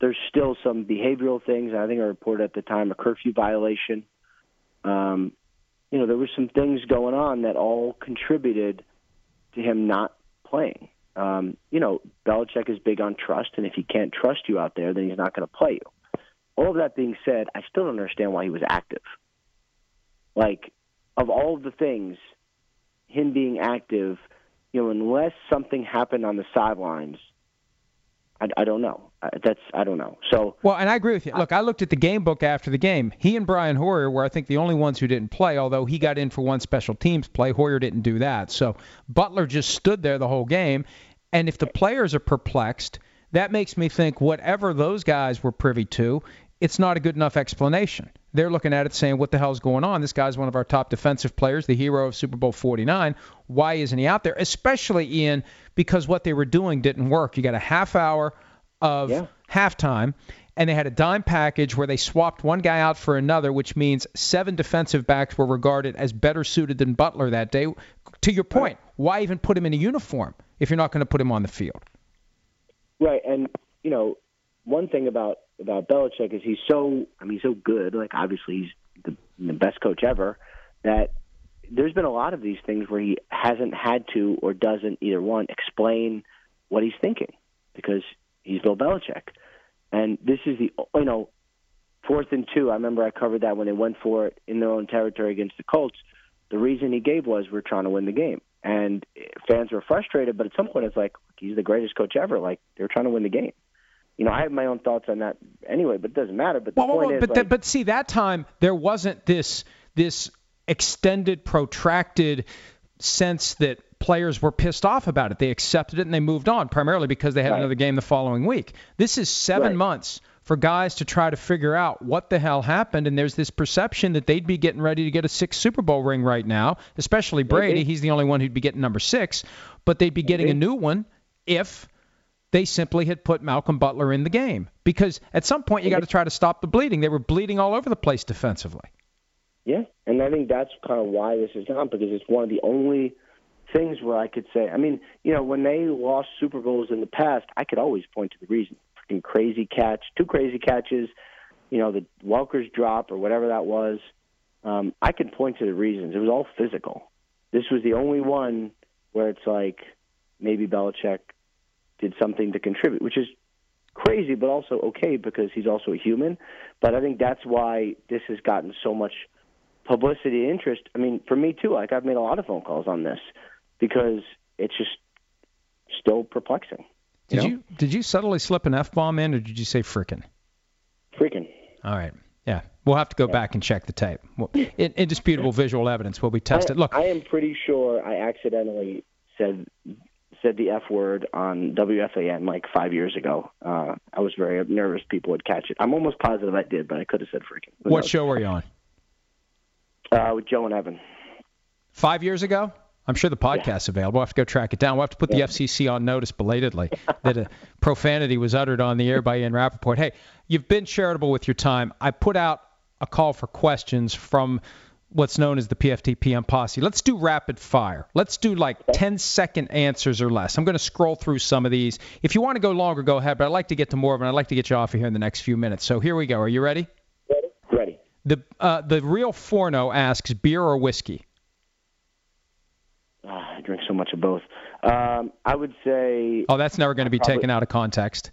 D: there's still some behavioral things. I think I reported at the time a curfew violation. Um, you know, there were some things going on that all contributed to him not playing. Um, you know, Belichick is big on trust, and if he can't trust you out there, then he's not going to play you. All of that being said, I still don't understand why he was active. Like, of all the things, him being active, you know, unless something happened on the sidelines – I, I don't know. That's I don't know. So
B: well, and I agree with you. Look, I looked at the game book after the game. He and Brian Hoyer were, I think, the only ones who didn't play. Although he got in for one special teams play, Hoyer didn't do that. So Butler just stood there the whole game. And if the players are perplexed, that makes me think whatever those guys were privy to, it's not a good enough explanation. They're looking at it saying, what the hell's going on? This guy's one of our top defensive players, the hero of Super Bowl 49. Why isn't he out there? Especially, Ian, because what they were doing didn't work. You got a half hour of yeah. halftime, and they had a dime package where they swapped one guy out for another, which means seven defensive backs were regarded as better suited than Butler that day. To your point, why even put him in a uniform if you're not going to put him on the field?
D: Right, and you know, one thing about about Belichick is he's so I mean so good. Like obviously he's the, the best coach ever. That there's been a lot of these things where he hasn't had to or doesn't either one explain what he's thinking because he's Bill Belichick. And this is the you know fourth and two. I remember I covered that when they went for it in their own territory against the Colts. The reason he gave was we're trying to win the game, and fans were frustrated. But at some point, it's like he's the greatest coach ever. Like they're trying to win the game. You know, I have my own thoughts on that anyway, but it doesn't matter. But the
B: well,
D: point
B: well,
D: is,
B: but
D: like,
B: but see, that time there wasn't this this extended, protracted sense that players were pissed off about it. They accepted it and they moved on, primarily because they had right. another game the following week. This is seven right. months for guys to try to figure out what the hell happened. And there's this perception that they'd be getting ready to get a sixth Super Bowl ring right now, especially Brady. Maybe. He's the only one who'd be getting number six, but they'd be getting Maybe. a new one if they simply had put Malcolm Butler in the game. Because at some point you got to try to stop the bleeding. They were bleeding all over the place defensively.
D: Yeah, and I think that's kind of why this is done because it's one of the only things where I could say, I mean, you know, when they lost Super Bowls in the past, I could always point to the reason. Freaking crazy catch, two crazy catches, you know, the Welker's drop or whatever that was. Um, I could point to the reasons. It was all physical. This was the only one where it's like maybe Belichick did something to contribute, which is crazy, but also okay because he's also a human. But I think that's why this has gotten so much publicity interest. I mean, for me too. Like I've made a lot of phone calls on this because it's just still perplexing.
B: You did
D: know?
B: you did you subtly slip an f bomb in, or did you say frickin'?
D: Frickin'.
B: All right. Yeah, we'll have to go yeah. back and check the tape. Well, indisputable visual evidence will be tested.
D: I,
B: Look,
D: I am pretty sure I accidentally said said the F word on WFAN like five years ago. Uh, I was very nervous people would catch it. I'm almost positive I did, but I could have said freaking.
B: What
D: knows?
B: show were you on?
D: Uh, with Joe and Evan.
B: Five years ago? I'm sure the podcast's available. We'll have to go track it down. We'll have to put the FCC on notice belatedly [laughs] that a profanity was uttered on the air by Ian Rapoport. Hey, you've been charitable with your time. I put out a call for questions from what's known as the PFT PM posse. Let's do rapid fire. Let's do like 10 second answers or less. I'm going to scroll through some of these. If you want to go longer, go ahead, but I'd like to get to more of them. I'd like to get you off of here in the next few minutes. So here we go. Are you ready?
D: Ready. ready.
B: The uh, the real Forno asks beer or whiskey.
D: Ah, I drink so much of both. Um, I would say
B: Oh, that's never going to be
D: Probably-
B: taken out of context.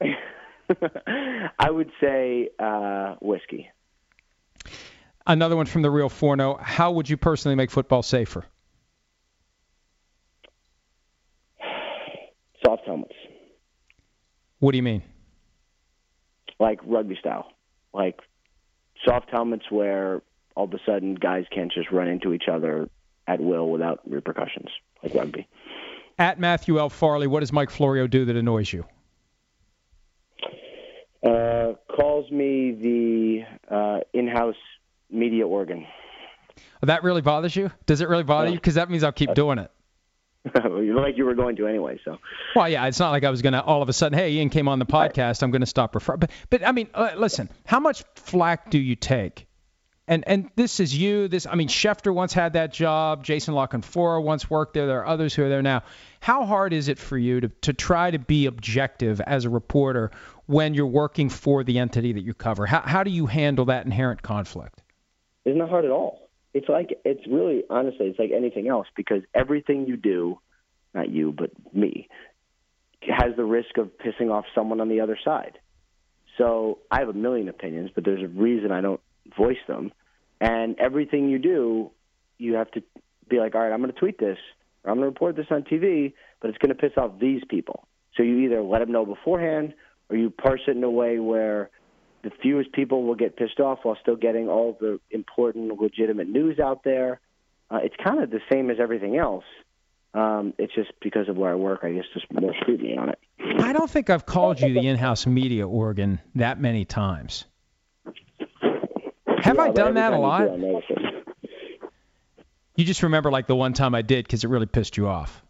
B: [laughs]
D: I would say uh, whiskey.
B: Another one from the real Forno. How would you personally make football safer?
D: Soft helmets,
B: What do you mean?
D: like rugby style, like soft helmets where all of a sudden guys can't just run into each other at will without repercussions, like rugby.
B: At Matthew L. Farley, what does Mike Florio do that annoys you?
D: Uh, calls me the uh, in-house media organ.
B: That really bothers you? Does it really bother
D: No.
B: you? Because that means I'll keep doing it. [laughs]
D: like you were going to anyway. So
B: Well, yeah, it's not like I was gonna all of a sudden, hey, Ian came on the podcast, I'm gonna stop referring. But, but I mean, uh, listen, how much flack do you take? And and this is you. This I mean, Schefter once had that job. Jason La Canfora once worked there. There are others who are there now. How hard is it for you to to try to be objective as a reporter when you're working for the entity that you cover? How how do you handle that inherent conflict?
D: It's not hard at all. It's like it's really honestly, it's like anything else because everything you do, not you but me, has the risk of pissing off someone on the other side. So I have a million opinions, but there's a reason I don't voice them. And everything you do, you have to be like, all right, I'm going to tweet this, or I'm going to report this on TV, but it's going to piss off these people. So you either let them know beforehand, or you parse it in a way where the fewest people will get pissed off while still getting all the important, legitimate news out there. Uh, it's kind of the same as everything else. Um, it's just because of where I work, I guess, just more scrutiny on it.
B: I don't think I've called you the in-house media organ that many times. Have
D: Yeah,
B: I done that a
D: you
B: lot?
D: do, I notice it.
B: You just remember like the one time I did because it really pissed you off.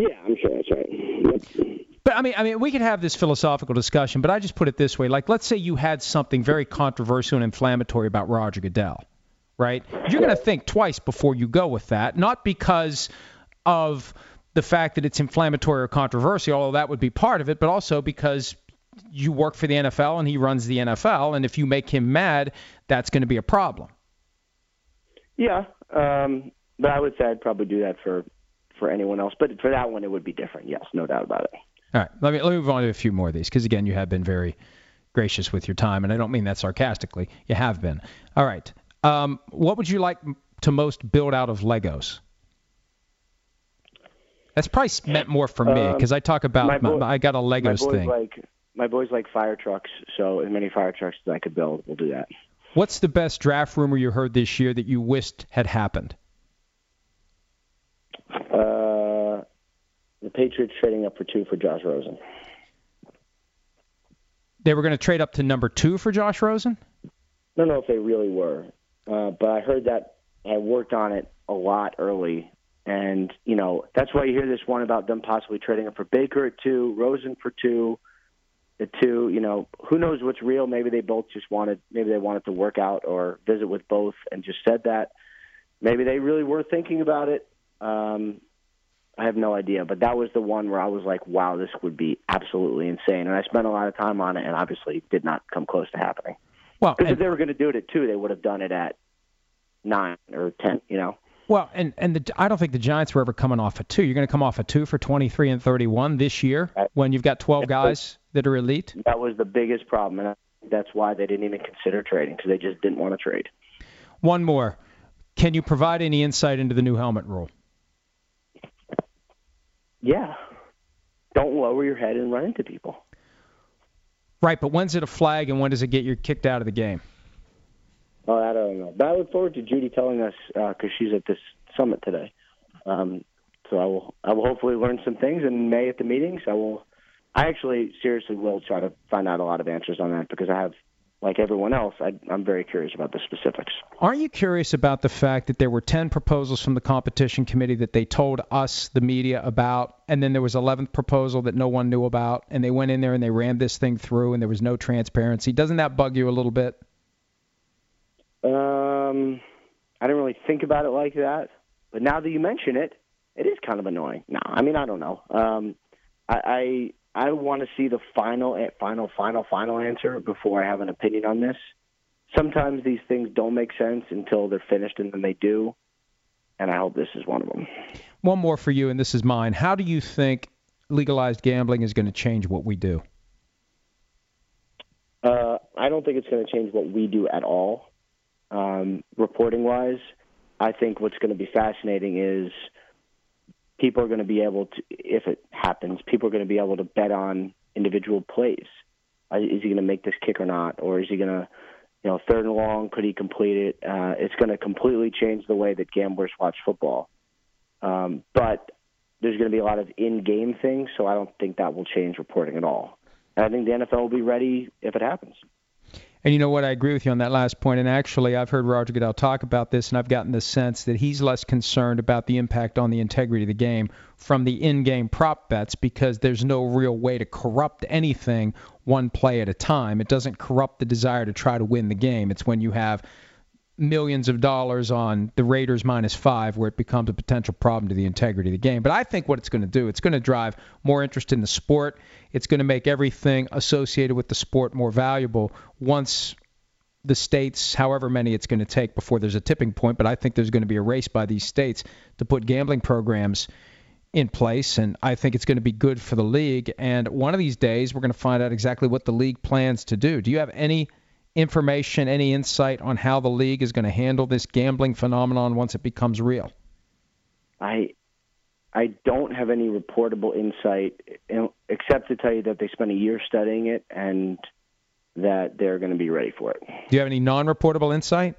D: Yeah, I'm sure that's right.
B: But I mean, I mean, we could have this philosophical discussion, but I just put it this way: like, let's say you had something very controversial and inflammatory about Roger Goodell, right? You're going to think twice before you go with that, not because of the fact that it's inflammatory or controversial, although that would be part of it, but also because you work for the NFL and he runs the NFL, and if you make him mad, that's going to be a problem.
D: Yeah, um, but I would say I'd probably do that for for anyone else. But for that one, it would be different. Yes, no doubt about it.
B: All right, let me let me move on to a few more of these because again, you have been very gracious with your time, and I don't mean that sarcastically. You have been. All right, um, what would you like to most build out of Legos? That's probably meant more for me
D: Um,
B: because I talk about
D: my boy-
B: my, I got a
D: my
B: Legos
D: boys
B: thing.
D: like my boys like fire trucks, so as many fire trucks as I could build, we'll do that.
B: What's the best draft rumor you heard this year that you wished had happened?
D: Uh, the Patriots trading up for two for Josh Rosen.
B: They were going to trade up to number two for Josh Rosen.
D: I don't know if they really were, uh, but I heard that I worked on it a lot early, and you know that's why you hear this one about them possibly trading up for Baker at two, Rosen for two, at two. You know, who knows what's real? Maybe they both just wanted, maybe they wanted to work out or visit with both and just said that. Maybe they really were thinking about it. Um, I have no idea, but that was the one where I was like, "Wow, this would be absolutely insane," and I spent a lot of time on it, and obviously did not come close to happening.
B: Well,
D: Because if they were going to do it at two, they would have done it at nine or ten. You know.
B: well, and and the, I don't think the Giants were ever coming off a two. You're going to come off a two for 23 and 31 this year
D: Right.
B: when you've got 12 guys that are elite.
D: That was the biggest problem, and that's why they didn't even consider trading because they just didn't want to trade.
B: One more. Can you provide any insight into the new helmet rule?
D: Yeah. Don't lower your head and run into people.
B: Right, but when's it a flag and when does it get you kicked out of the game?
D: Oh, I don't know. But I look forward to Judy telling us because she's at this summit today. Um, So I will I will hopefully learn some things in May at the meetings. I will. I actually seriously will try to find out a lot of answers on that because I have like everyone else, I, am very curious about the specifics.
B: Aren't you curious about the fact that there were 10 proposals from the competition committee that they told us, the media, about, and then there was 11th proposal that no one knew about, and they went in there and they ran this thing through, and there was no transparency? Doesn't that bug you a little bit?
D: Um, I didn't really think about it like that, but now that you mention it, it is kind of annoying. No, I mean I don't know. Um, I, I want to see the final, final, final, final answer before I have an opinion on this. Sometimes these things don't make sense until they're finished, and then they do. And I hope this is one of them.
B: One more for you, and this is mine. How do you think legalized gambling is going to change what we do?
D: Uh, I don't think it's going to change what we do at all. Um, reporting wise, I think what's going to be fascinating is people are going to be able to, if it happens, people are going to be able to bet on individual plays. Uh, is he going to make this kick or not, or is he going to, you know, third and long? Could he complete it? Uh, it's going to completely change the way that gamblers watch football. Um, but there's going to be a lot of in-game things, so I don't think that will change reporting at all. And I think the NFL will be ready if it happens.
B: And you know what? I agree with you on that last point. And actually, I've heard Roger Goodell talk about this, and I've gotten the sense that he's less concerned about the impact on the integrity of the game from the in game prop bets because there's no real way to corrupt anything one play at a time. It doesn't corrupt the desire to try to win the game. It's when you have millions of dollars on the Raiders minus five, where it becomes a potential problem to the integrity of the game. But I think what it's going to do, it's going to drive more interest in the sport. It's going to make everything associated with the sport more valuable once the states, however many it's going to take before there's a tipping point. But I think there's going to be a race by these states to put gambling programs in place, and I think it's going to be good for the league. And one of these days, we're going to find out exactly what the league plans to do. Do you have any information, any insight on how the league is going to handle this gambling phenomenon once it becomes real?
D: I I don't have any reportable insight except to tell you that they spent a year studying it and that they're going to be ready for it.
B: Do you have any non-reportable insight?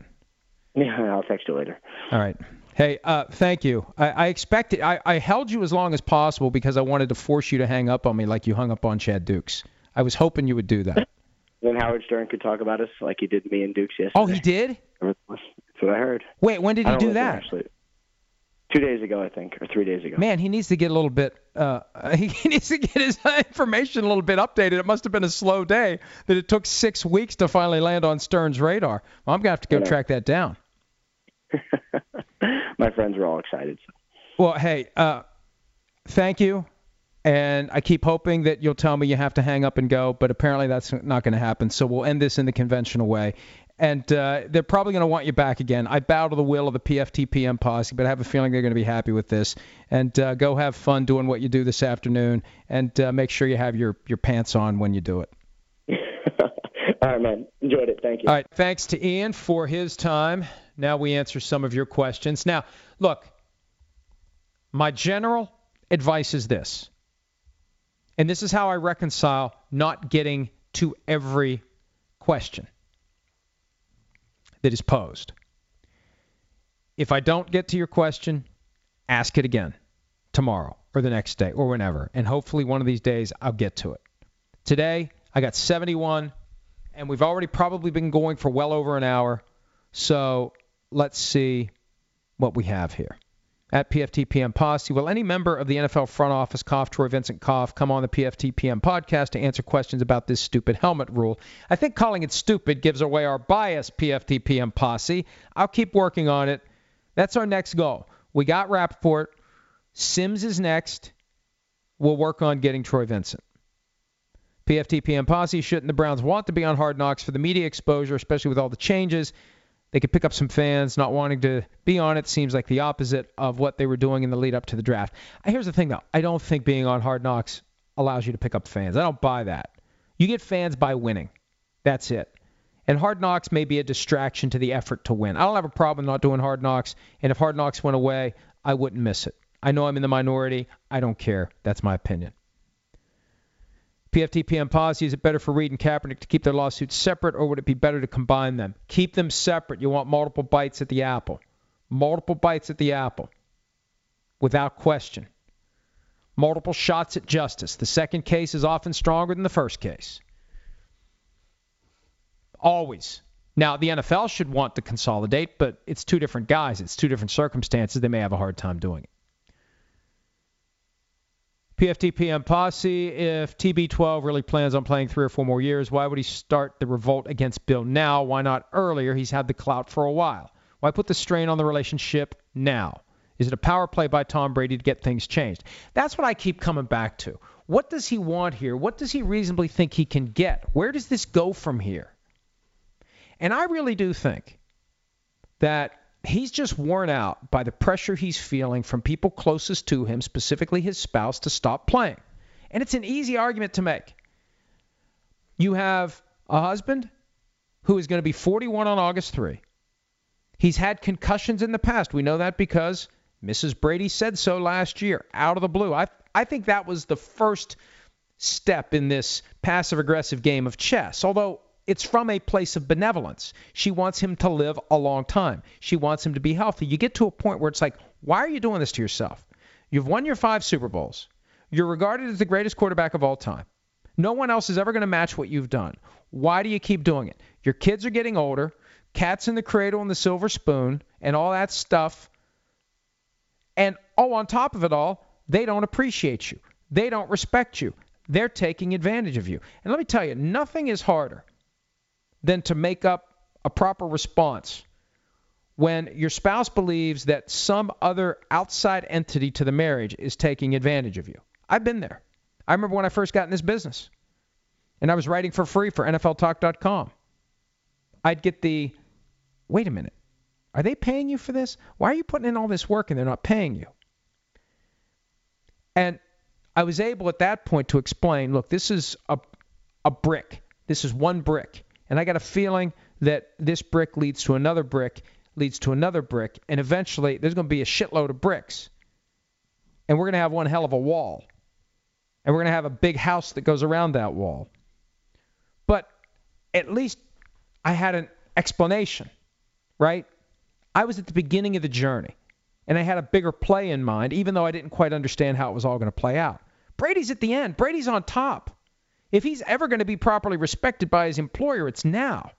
D: Yeah, [laughs] I'll text you later.
B: All right. Hey, uh, thank you. I, I expected I, I held you as long as possible because I wanted to force you to hang up on me like you hung up on Chad Dukes. I was hoping you would do that.
D: Then Howard Stern could talk about us like he did me and Dukes yesterday.
B: Oh, he did?
D: That's what I heard.
B: Wait, when did he do that?
D: Actually, two days ago, I think, or three days ago.
B: Man, he needs to get a little bit. Uh, [laughs] he needs to get his [laughs] information a little bit updated. It must have been a slow day that it took six weeks to finally land on Stern's radar. Well, I'm gonna have to go track that down. [laughs]
D: My friends were all excited. So.
B: Well, hey, uh, thank you and I keep hoping that you'll tell me you have to hang up and go, but apparently that's not going to happen. So we'll end this in the conventional way. And uh, they're probably going to want you back again. I bow to the will of the PFTPM posse, but I have a feeling they're going to be happy with this. And uh, go have fun doing what you do this afternoon, and uh, make sure you have your, your pants on when you do it. [laughs]
D: All right, man. Enjoyed it. Thank you.
B: All right. Thanks to Ian for his time. Now we answer some of your questions. Now, look, my general advice is this and this is how I reconcile not getting to every question that is posed. If I don't get to your question, ask it again tomorrow or the next day or whenever. And hopefully one of these days I'll get to it. Today, I got 71, and we've already probably been going for well over an hour. So let's see what we have here at PFTPM Posse. Will any member of the NFL front office, Koff, Troy Vincent Koff, come on the PFTPM podcast to answer questions about this stupid helmet rule? I think calling it stupid gives away our bias, PFTPM Posse. I'll keep working on it. That's our next goal. We got Rapoport. Sims is next. We'll work on getting Troy Vincent. PFTPM Posse, shouldn't the Browns want to be on Hard Knocks for the media exposure, especially with all the changes? They could pick up some fans not wanting to be on it. Seems like the opposite of what they were doing in the lead up to the draft. Here's the thing, though. I don't think being on Hard Knocks allows you to pick up fans. I don't buy that. You get fans by winning. That's it. And Hard Knocks may be a distraction to the effort to win. I don't have a problem not doing Hard Knocks. And if Hard Knocks went away, I wouldn't miss it. I know I'm in the minority. I don't care. That's my opinion. PFTPM Posse is it better for Reid and Kaepernick to keep their lawsuits separate, or would it be better to combine them? Keep them separate. You want multiple bites at the apple. Multiple bites at the apple. without question. Multiple shots at justice. The second case is often stronger than the first case. Always. Now, the NFL should want to consolidate, but it's two different guys. It's two different circumstances. They may have a hard time doing it. PFTPM Posse, if TB12 really plans on playing three or four more years, why would he start the revolt against Bill now? Why not earlier? He's had the clout for a while. Why put the strain on the relationship now? Is it a power play by Tom Brady to get things changed? That's what I keep coming back to. What does he want here? What does he reasonably think he can get? Where does this go from here? And I really do think that he's just worn out by the pressure he's feeling from people closest to him, specifically his spouse, to stop playing. And it's an easy argument to make. You have a husband who is going to be 41 on August 3. He's had concussions in the past. We know that because Mrs. Brady said so last year, out of the blue. I, I think that was the first step in this passive aggressive game of chess. Although it's from a place of benevolence. She wants him to live a long time. She wants him to be healthy. You get to a point where it's like, why are you doing this to yourself? You've won your five Super Bowls. You're regarded as the greatest quarterback of all time. No one else is ever going to match what you've done. Why do you keep doing it? Your kids are getting older, cats in the cradle and the silver spoon, and all that stuff. And oh, on top of it all, they don't appreciate you. They don't respect you. They're taking advantage of you. And let me tell you, nothing is harder than to make up a proper response when your spouse believes that some other outside entity to the marriage is taking advantage of you. I've been there. I remember when I first got in this business and I was writing for free for NFLTalk.com. I'd get the wait a minute, are they paying you for this? Why are you putting in all this work and they're not paying you? And I was able at that point to explain look, this is a, a brick. This is one brick. And I got a feeling that this brick leads to another brick, leads to another brick, and eventually there's going to be a shitload of bricks. And we're going to have one hell of a wall. And we're going to have a big house that goes around that wall. But at least I had an explanation, right? I was at the beginning of the journey, and I had a bigger play in mind, even though I didn't quite understand how it was all going to play out. Brady's at the end. Brady's on top. If he's ever going to be properly respected by his employer, it's now.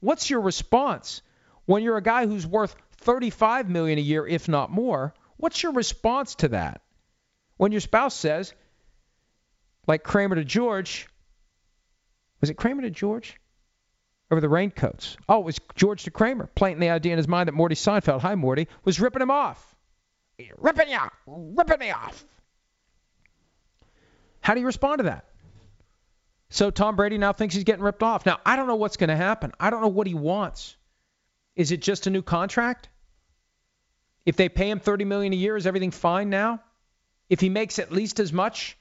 B: What's your response when you're a guy who's worth 35 million a year if not more? What's your response to that? When your spouse says like Kramer to George, was it Kramer to George? Over the raincoats. Oh, it was George to Kramer, planting the idea in his mind that Morty Seinfeld, hi Morty, was ripping him off. Ripping you, ripping me off. How do you respond to that? So Tom Brady now thinks he's getting ripped off. Now, I don't know what's going to happen. I don't know what he wants. Is it just a new contract? If they pay him 30 million a year, is everything fine now? If he makes at least as much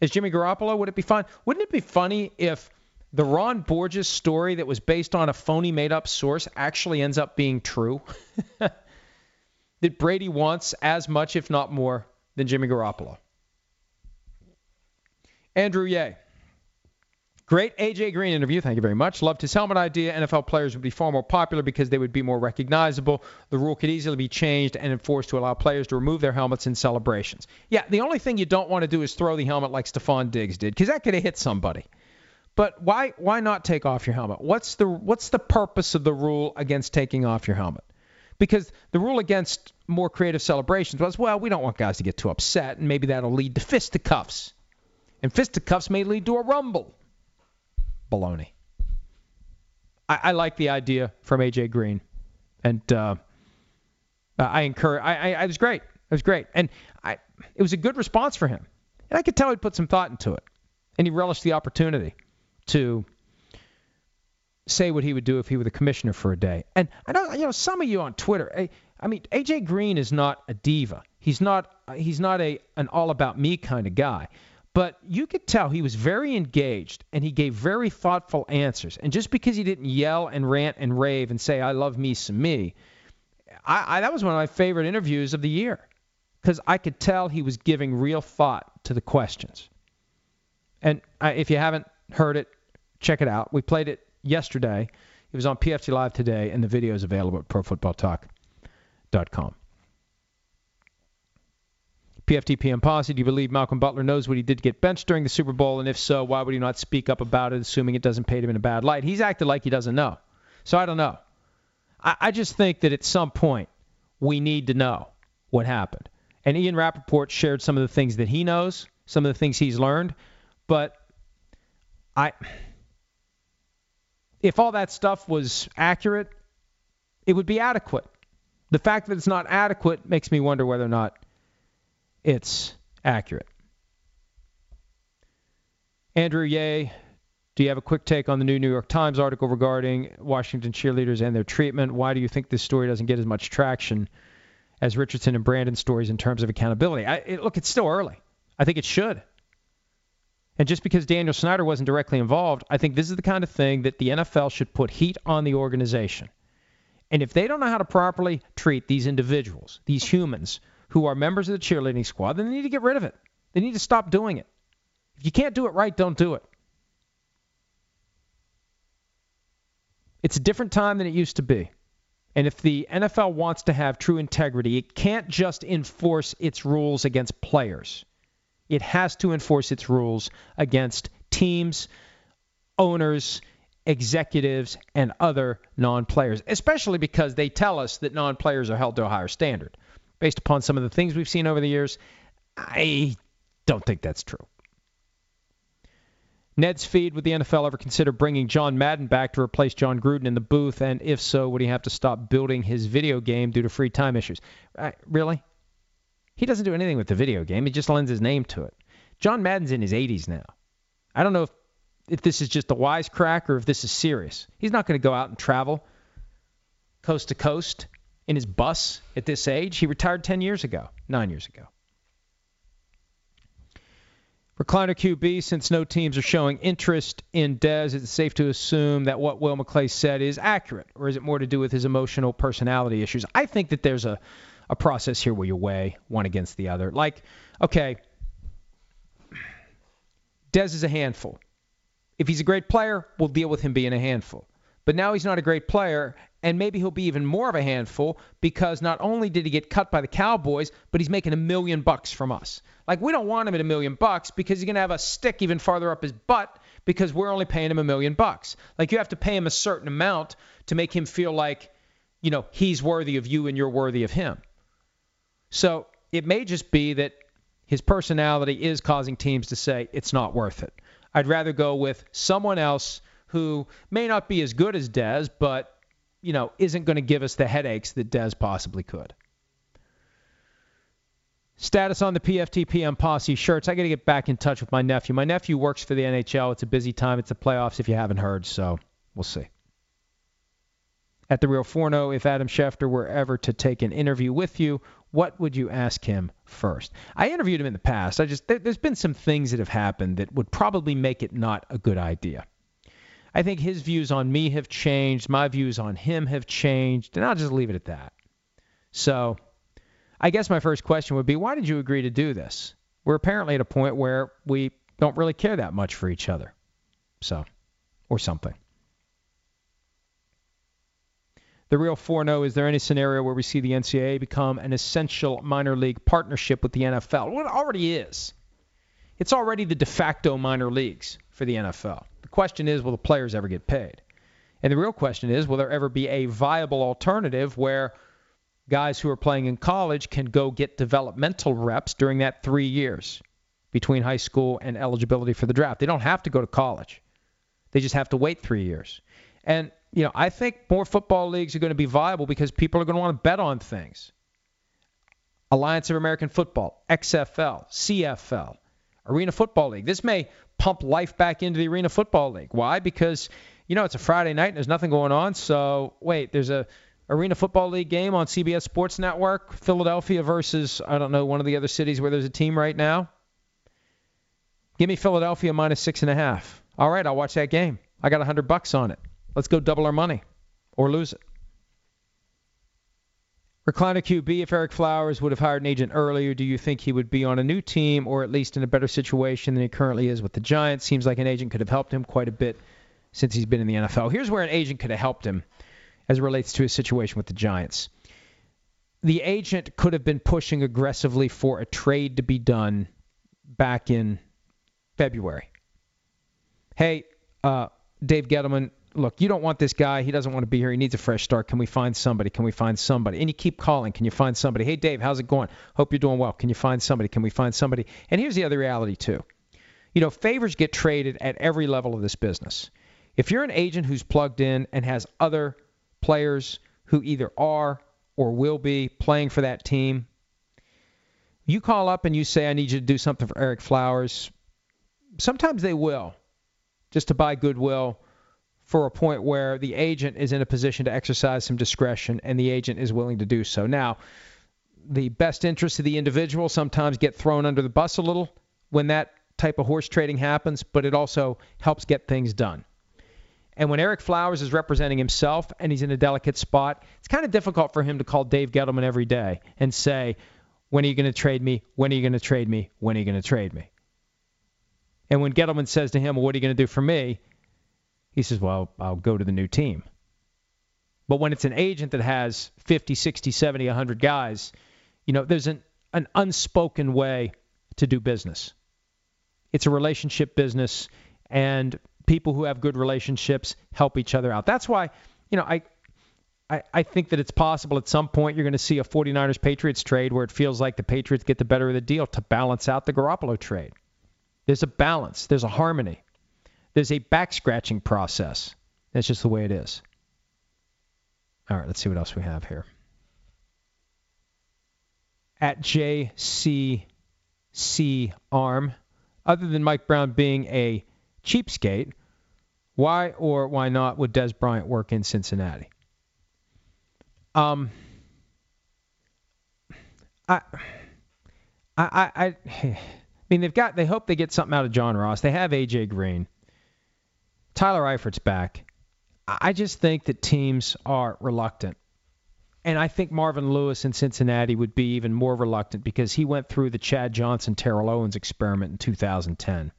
B: as Jimmy Garoppolo, would it be fine? Wouldn't it be funny if the Ron Borges story that was based on a phony made up source actually ends up being true? [laughs] that Brady wants as much, if not more, than Jimmy Garoppolo. Andrew Ye. Great AJ Green interview. Thank you very much. Loved his helmet idea. NFL players would be far more popular because they would be more recognizable. The rule could easily be changed and enforced to allow players to remove their helmets in celebrations. Yeah, the only thing you don't want to do is throw the helmet like Stefon Diggs did because that could have hit somebody. But why why not take off your helmet? What's the what's the purpose of the rule against taking off your helmet? Because the rule against more creative celebrations was, well, we don't want guys to get too upset, and maybe that'll lead to fisticuffs. And fisticuffs may lead to a rumble baloney. I, I like the idea from AJ Green, and uh, I encourage. I, I, was great. It was great, and I it was a good response for him, and I could tell he put some thought into it, and he relished the opportunity to say what he would do if he were the commissioner for a day. And I know you know some of you on Twitter. I, I mean, AJ Green is not a diva. He's not. He's not a an all about me kind of guy. But you could tell he was very engaged and he gave very thoughtful answers. And just because he didn't yell and rant and rave and say, I love me some me, I, I, that was one of my favorite interviews of the year because I could tell he was giving real thought to the questions. And if you haven't heard it, check it out. We played it yesterday. It was on PFT Live today, and the video is available at ProFootballTalk.com. PFT PM Posse, do you believe Malcolm Butler knows what he did to get benched during the Super Bowl? And if so, why would he not speak up about it, assuming it doesn't paint him in a bad light? He's acted like he doesn't know. So I don't know. I, I just think that at some point we need to know what happened. And Ian Rapoport shared some of the things that he knows, some of the things he's learned. But I, if all that stuff was accurate, it would be adequate. The fact that it's not adequate makes me wonder whether or not it's accurate. Andrew Ye, do you have a quick take on the new New York Times article regarding Washington cheerleaders and their treatment? Why do you think this story doesn't get as much traction as Richardson and Brandon stories in terms of accountability? I, it, look, it's still early. I think it should. And just because Daniel Snyder wasn't directly involved, I think this is the kind of thing that the NFL should put heat on the organization. And if they don't know how to properly treat these individuals, these humans who are members of the cheerleading squad, then they need to get rid of it. They need to stop doing it. If you can't do it right, don't do it. It's a different time than it used to be. And if the NFL wants to have true integrity, it can't just enforce its rules against players. It has to enforce its rules against teams, owners, executives, and other non players, especially because they tell us that non players are held to a higher standard. Based upon some of the things we've seen over the years, I don't think that's true. Ned's feed, would the NFL ever consider bringing John Madden back to replace Jon Gruden in the booth? And if so, would he have to stop building his video game due to free time issues? Uh, really? He doesn't do anything with the video game. He just lends his name to it. John Madden's in his 80s now. I don't know if, if this is just a wisecrack or if this is serious. He's not going to go out and travel coast to coast in his bus at this age. He retired 10 years ago, nine years ago. Recliner QB, since no teams are showing interest in Dez, is it safe to assume that what Will McClay said is accurate, or is it more to do with his emotional personality issues? I think that there's a a process here where you weigh one against the other. Like, okay, Dez is a handful. If he's a great player, we'll deal with him being a handful. But now he's not a great player, and maybe he'll be even more of a handful because not only did he get cut by the Cowboys, but he's making a million bucks from us. Like, we don't want him at a million bucks because he's going to have a stick even farther up his butt because we're only paying him a million bucks. Like, you have to pay him a certain amount to make him feel like, you know, he's worthy of you and you're worthy of him. So it may just be that his personality is causing teams to say it's not worth it. I'd rather go with someone else who may not be as good as Dez, but you know isn't going to give us the headaches that Dez possibly could. Status on the PFT PM Posse shirts. I got to get back in touch with my nephew. My nephew works for the NHL. It's a busy time. It's the playoffs if you haven't heard, so we'll see at the Real Forno, oh, if Adam Schefter were ever to take an interview with you, what would you ask him first? I interviewed him in the past. I just there, has been some things that have happened that would probably make it not a good idea. I think his views on me have changed, my views on him have changed, and I'll just leave it at that. So, I guess my first question would be why did you agree to do this? We're apparently at a point where we don't really care that much for each other. So, or something. The real 4 0 is there any scenario where we see the NCAA become an essential minor league partnership with the NFL? Well, it already is. It's already the de facto minor leagues for the NFL. Question is will the players ever get paid? And the real question is will there ever be a viable alternative where guys who are playing in college can go get developmental reps during that three years between high school and eligibility for the draft? They don't have to go to college, they just have to wait three years. And you know, I think more football leagues are going to be viable because people are going to want to bet on things. Alliance of American Football, XFL, CFL, Arena Football League. This may pump life back into the Arena Football League. Why? Because you know it's a Friday night and there's nothing going on. So wait, there's a Arena Football League game on CBS Sports Network, Philadelphia versus I don't know one of the other cities where there's a team right now. Give me Philadelphia minus six and a half. All right, I'll watch that game. I got a hundred bucks on it. Let's go double our money or lose it. Recliner QB, if Ereck Flowers would have hired an agent earlier, do you think he would be on a new team or at least in a better situation than he currently is with the Giants? Seems like an agent could have helped him quite a bit since he's been in the NFL. Here's where an agent could have helped him as it relates to his situation with the Giants. the agent could have been pushing aggressively for a trade to be done back in February. Hey, uh, Dave Gettleman, look, you don't want this guy. He doesn't want to be here. He needs a fresh start. Can we find somebody? Can we find somebody? And you keep calling. Can you find somebody? Hey, Dave, how's it going? Hope you're doing well. Can you find somebody? Can we find somebody? And here's the other reality, too. You know, favors get traded at every level of this business. If you're an agent who's plugged in and has other players who either are or will be playing for that team, you call up and you say, I need you to do something for Ereck Flowers. Sometimes they will, just to buy goodwill for a point where the agent is in a position to exercise some discretion and the agent is willing to do so. Now, the best interests of the individual sometimes get thrown under the bus a little when that type of horse trading happens, but it also helps get things done. And when Ereck Flowers is representing himself and he's in a delicate spot, it's kind of difficult for him to call Dave Gettleman every day and say, When are you going to trade me? When are you going to trade me? When are you going to trade me? And when Gettleman says to him, well, What are you going to do for me? He says, Well, I'll go to the new team. But when it's an agent that has 50, 60, 70, 100 guys, you know, there's an, an unspoken way to do business. It's a relationship business, and people who have good relationships help each other out. That's why, you know, I, I, I think that it's possible at some point you're going to see a 49ers Patriots trade where it feels like the Patriots get the better of the deal to balance out the Garoppolo trade. There's a balance, there's a harmony, there's a back scratching process. That's just the way it is. All right, let's see what else we have here. At JCC Arm, other than Mike Brown being a cheapskate, why or why not would Dez Bryant work in Cincinnati? Um, I, I, I, [sighs] I mean, they've got. They hope they get something out of John Ross. They have AJ Green. Tyler Eifert's back. I just think that teams are reluctant. And I think Marvin Lewis in Cincinnati would be even more reluctant because he went through the Chad Johnson, Terrell Owens experiment in 2010.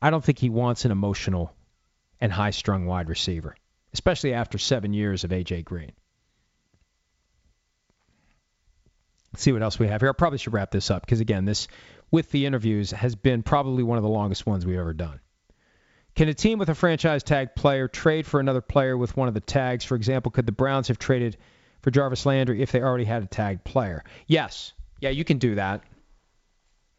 B: I don't think he wants an emotional and high strung wide receiver, especially after seven years of A.J. Green. Let's see what else we have here. I probably should wrap this up because, again, this with the interviews has been probably one of the longest ones we've ever done. Can a team with a franchise tag player trade for another player with one of the tags? For example, could the Browns have traded for Jarvis Landry if they already had a tagged player? Yes. Yeah, you can do that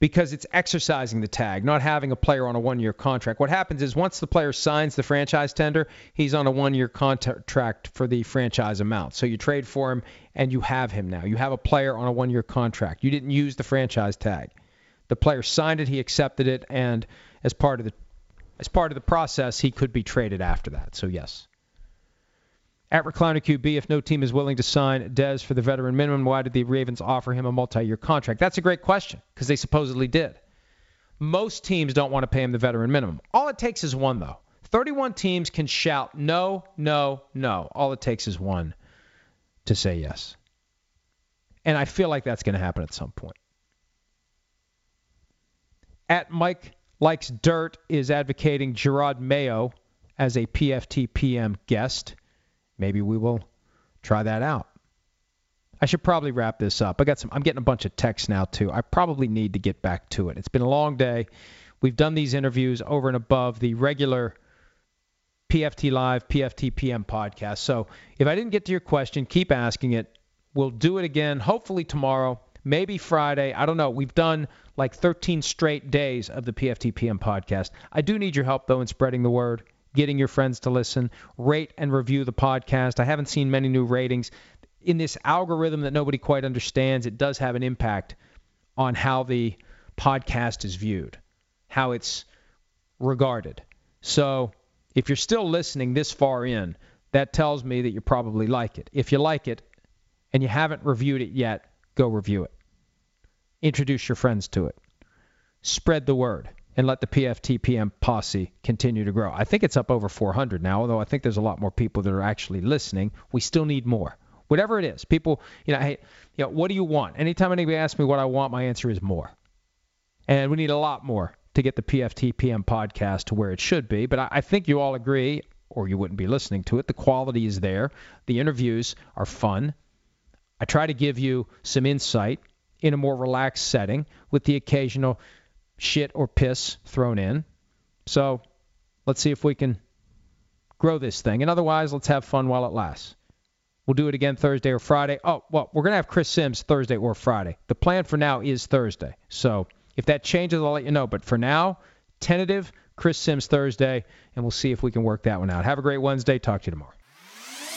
B: because it's exercising the tag, not having a player on a one year contract. What happens is once the player signs the franchise tender, he's on a one year contract for the franchise amount. So you trade for him and you have him now. You have a player on a one year contract. You didn't use the franchise tag. The player signed it, he accepted it, and as part of the as part of the process, he could be traded after that. So yes. At Recliner QB, if no team is willing to sign Dez for the veteran minimum, why did the Ravens offer him a multi-year contract? That's a great question because they supposedly did. Most teams don't want to pay him the veteran minimum. All it takes is one, though. 31 teams can shout no, no, no. All it takes is one to say yes. And I feel like that's going to happen at some point. At Mike Likes Dirt is advocating Jerod Mayo as a PFT PM guest. Maybe we will try that out. I should probably wrap this up. I got some I'm getting a bunch of texts now too. I probably need to get back to it. It's been a long day. We've done these interviews over and above the regular PFT Live, PFT PM podcast. So if I didn't get to your question, keep asking it. We'll do it again, hopefully tomorrow, maybe Friday. I don't know. We've done like 13 straight days of the PFT PM podcast. I do need your help, though, in spreading the word getting your friends to listen, rate and review the podcast. I haven't seen many new ratings. In this algorithm that nobody quite understands, it does have an impact on how the podcast is viewed, how it's regarded. So if you're still listening this far in, that tells me that you probably like it. If you like it and you haven't reviewed it yet, go review it. Introduce your friends to it. Spread the word and let the PFTPM posse continue to grow. I think it's up over 400 now, although I think there's a lot more people that are actually listening. We still need more. Whatever it is, people, you know, hey, you know, what do you want? Anytime anybody asks me what I want, my answer is more. And we need a lot more to get the PFTPM podcast to where it should be. But I, I think you all agree, or you wouldn't be listening to it. The quality is there. The interviews are fun. I try to give you some insight in a more relaxed setting with the occasional shit or piss thrown in. So let's see if we can grow this thing. And otherwise, let's have fun while it lasts. We'll do it again Thursday or Friday. Oh, well, we're going to have Chris Simms Thursday or Friday. The plan for now is Thursday. So if that changes, I'll let you know. But for now, tentative Chris Simms Thursday, and we'll see if we can work that one out. Have a great Wednesday. Talk to you tomorrow.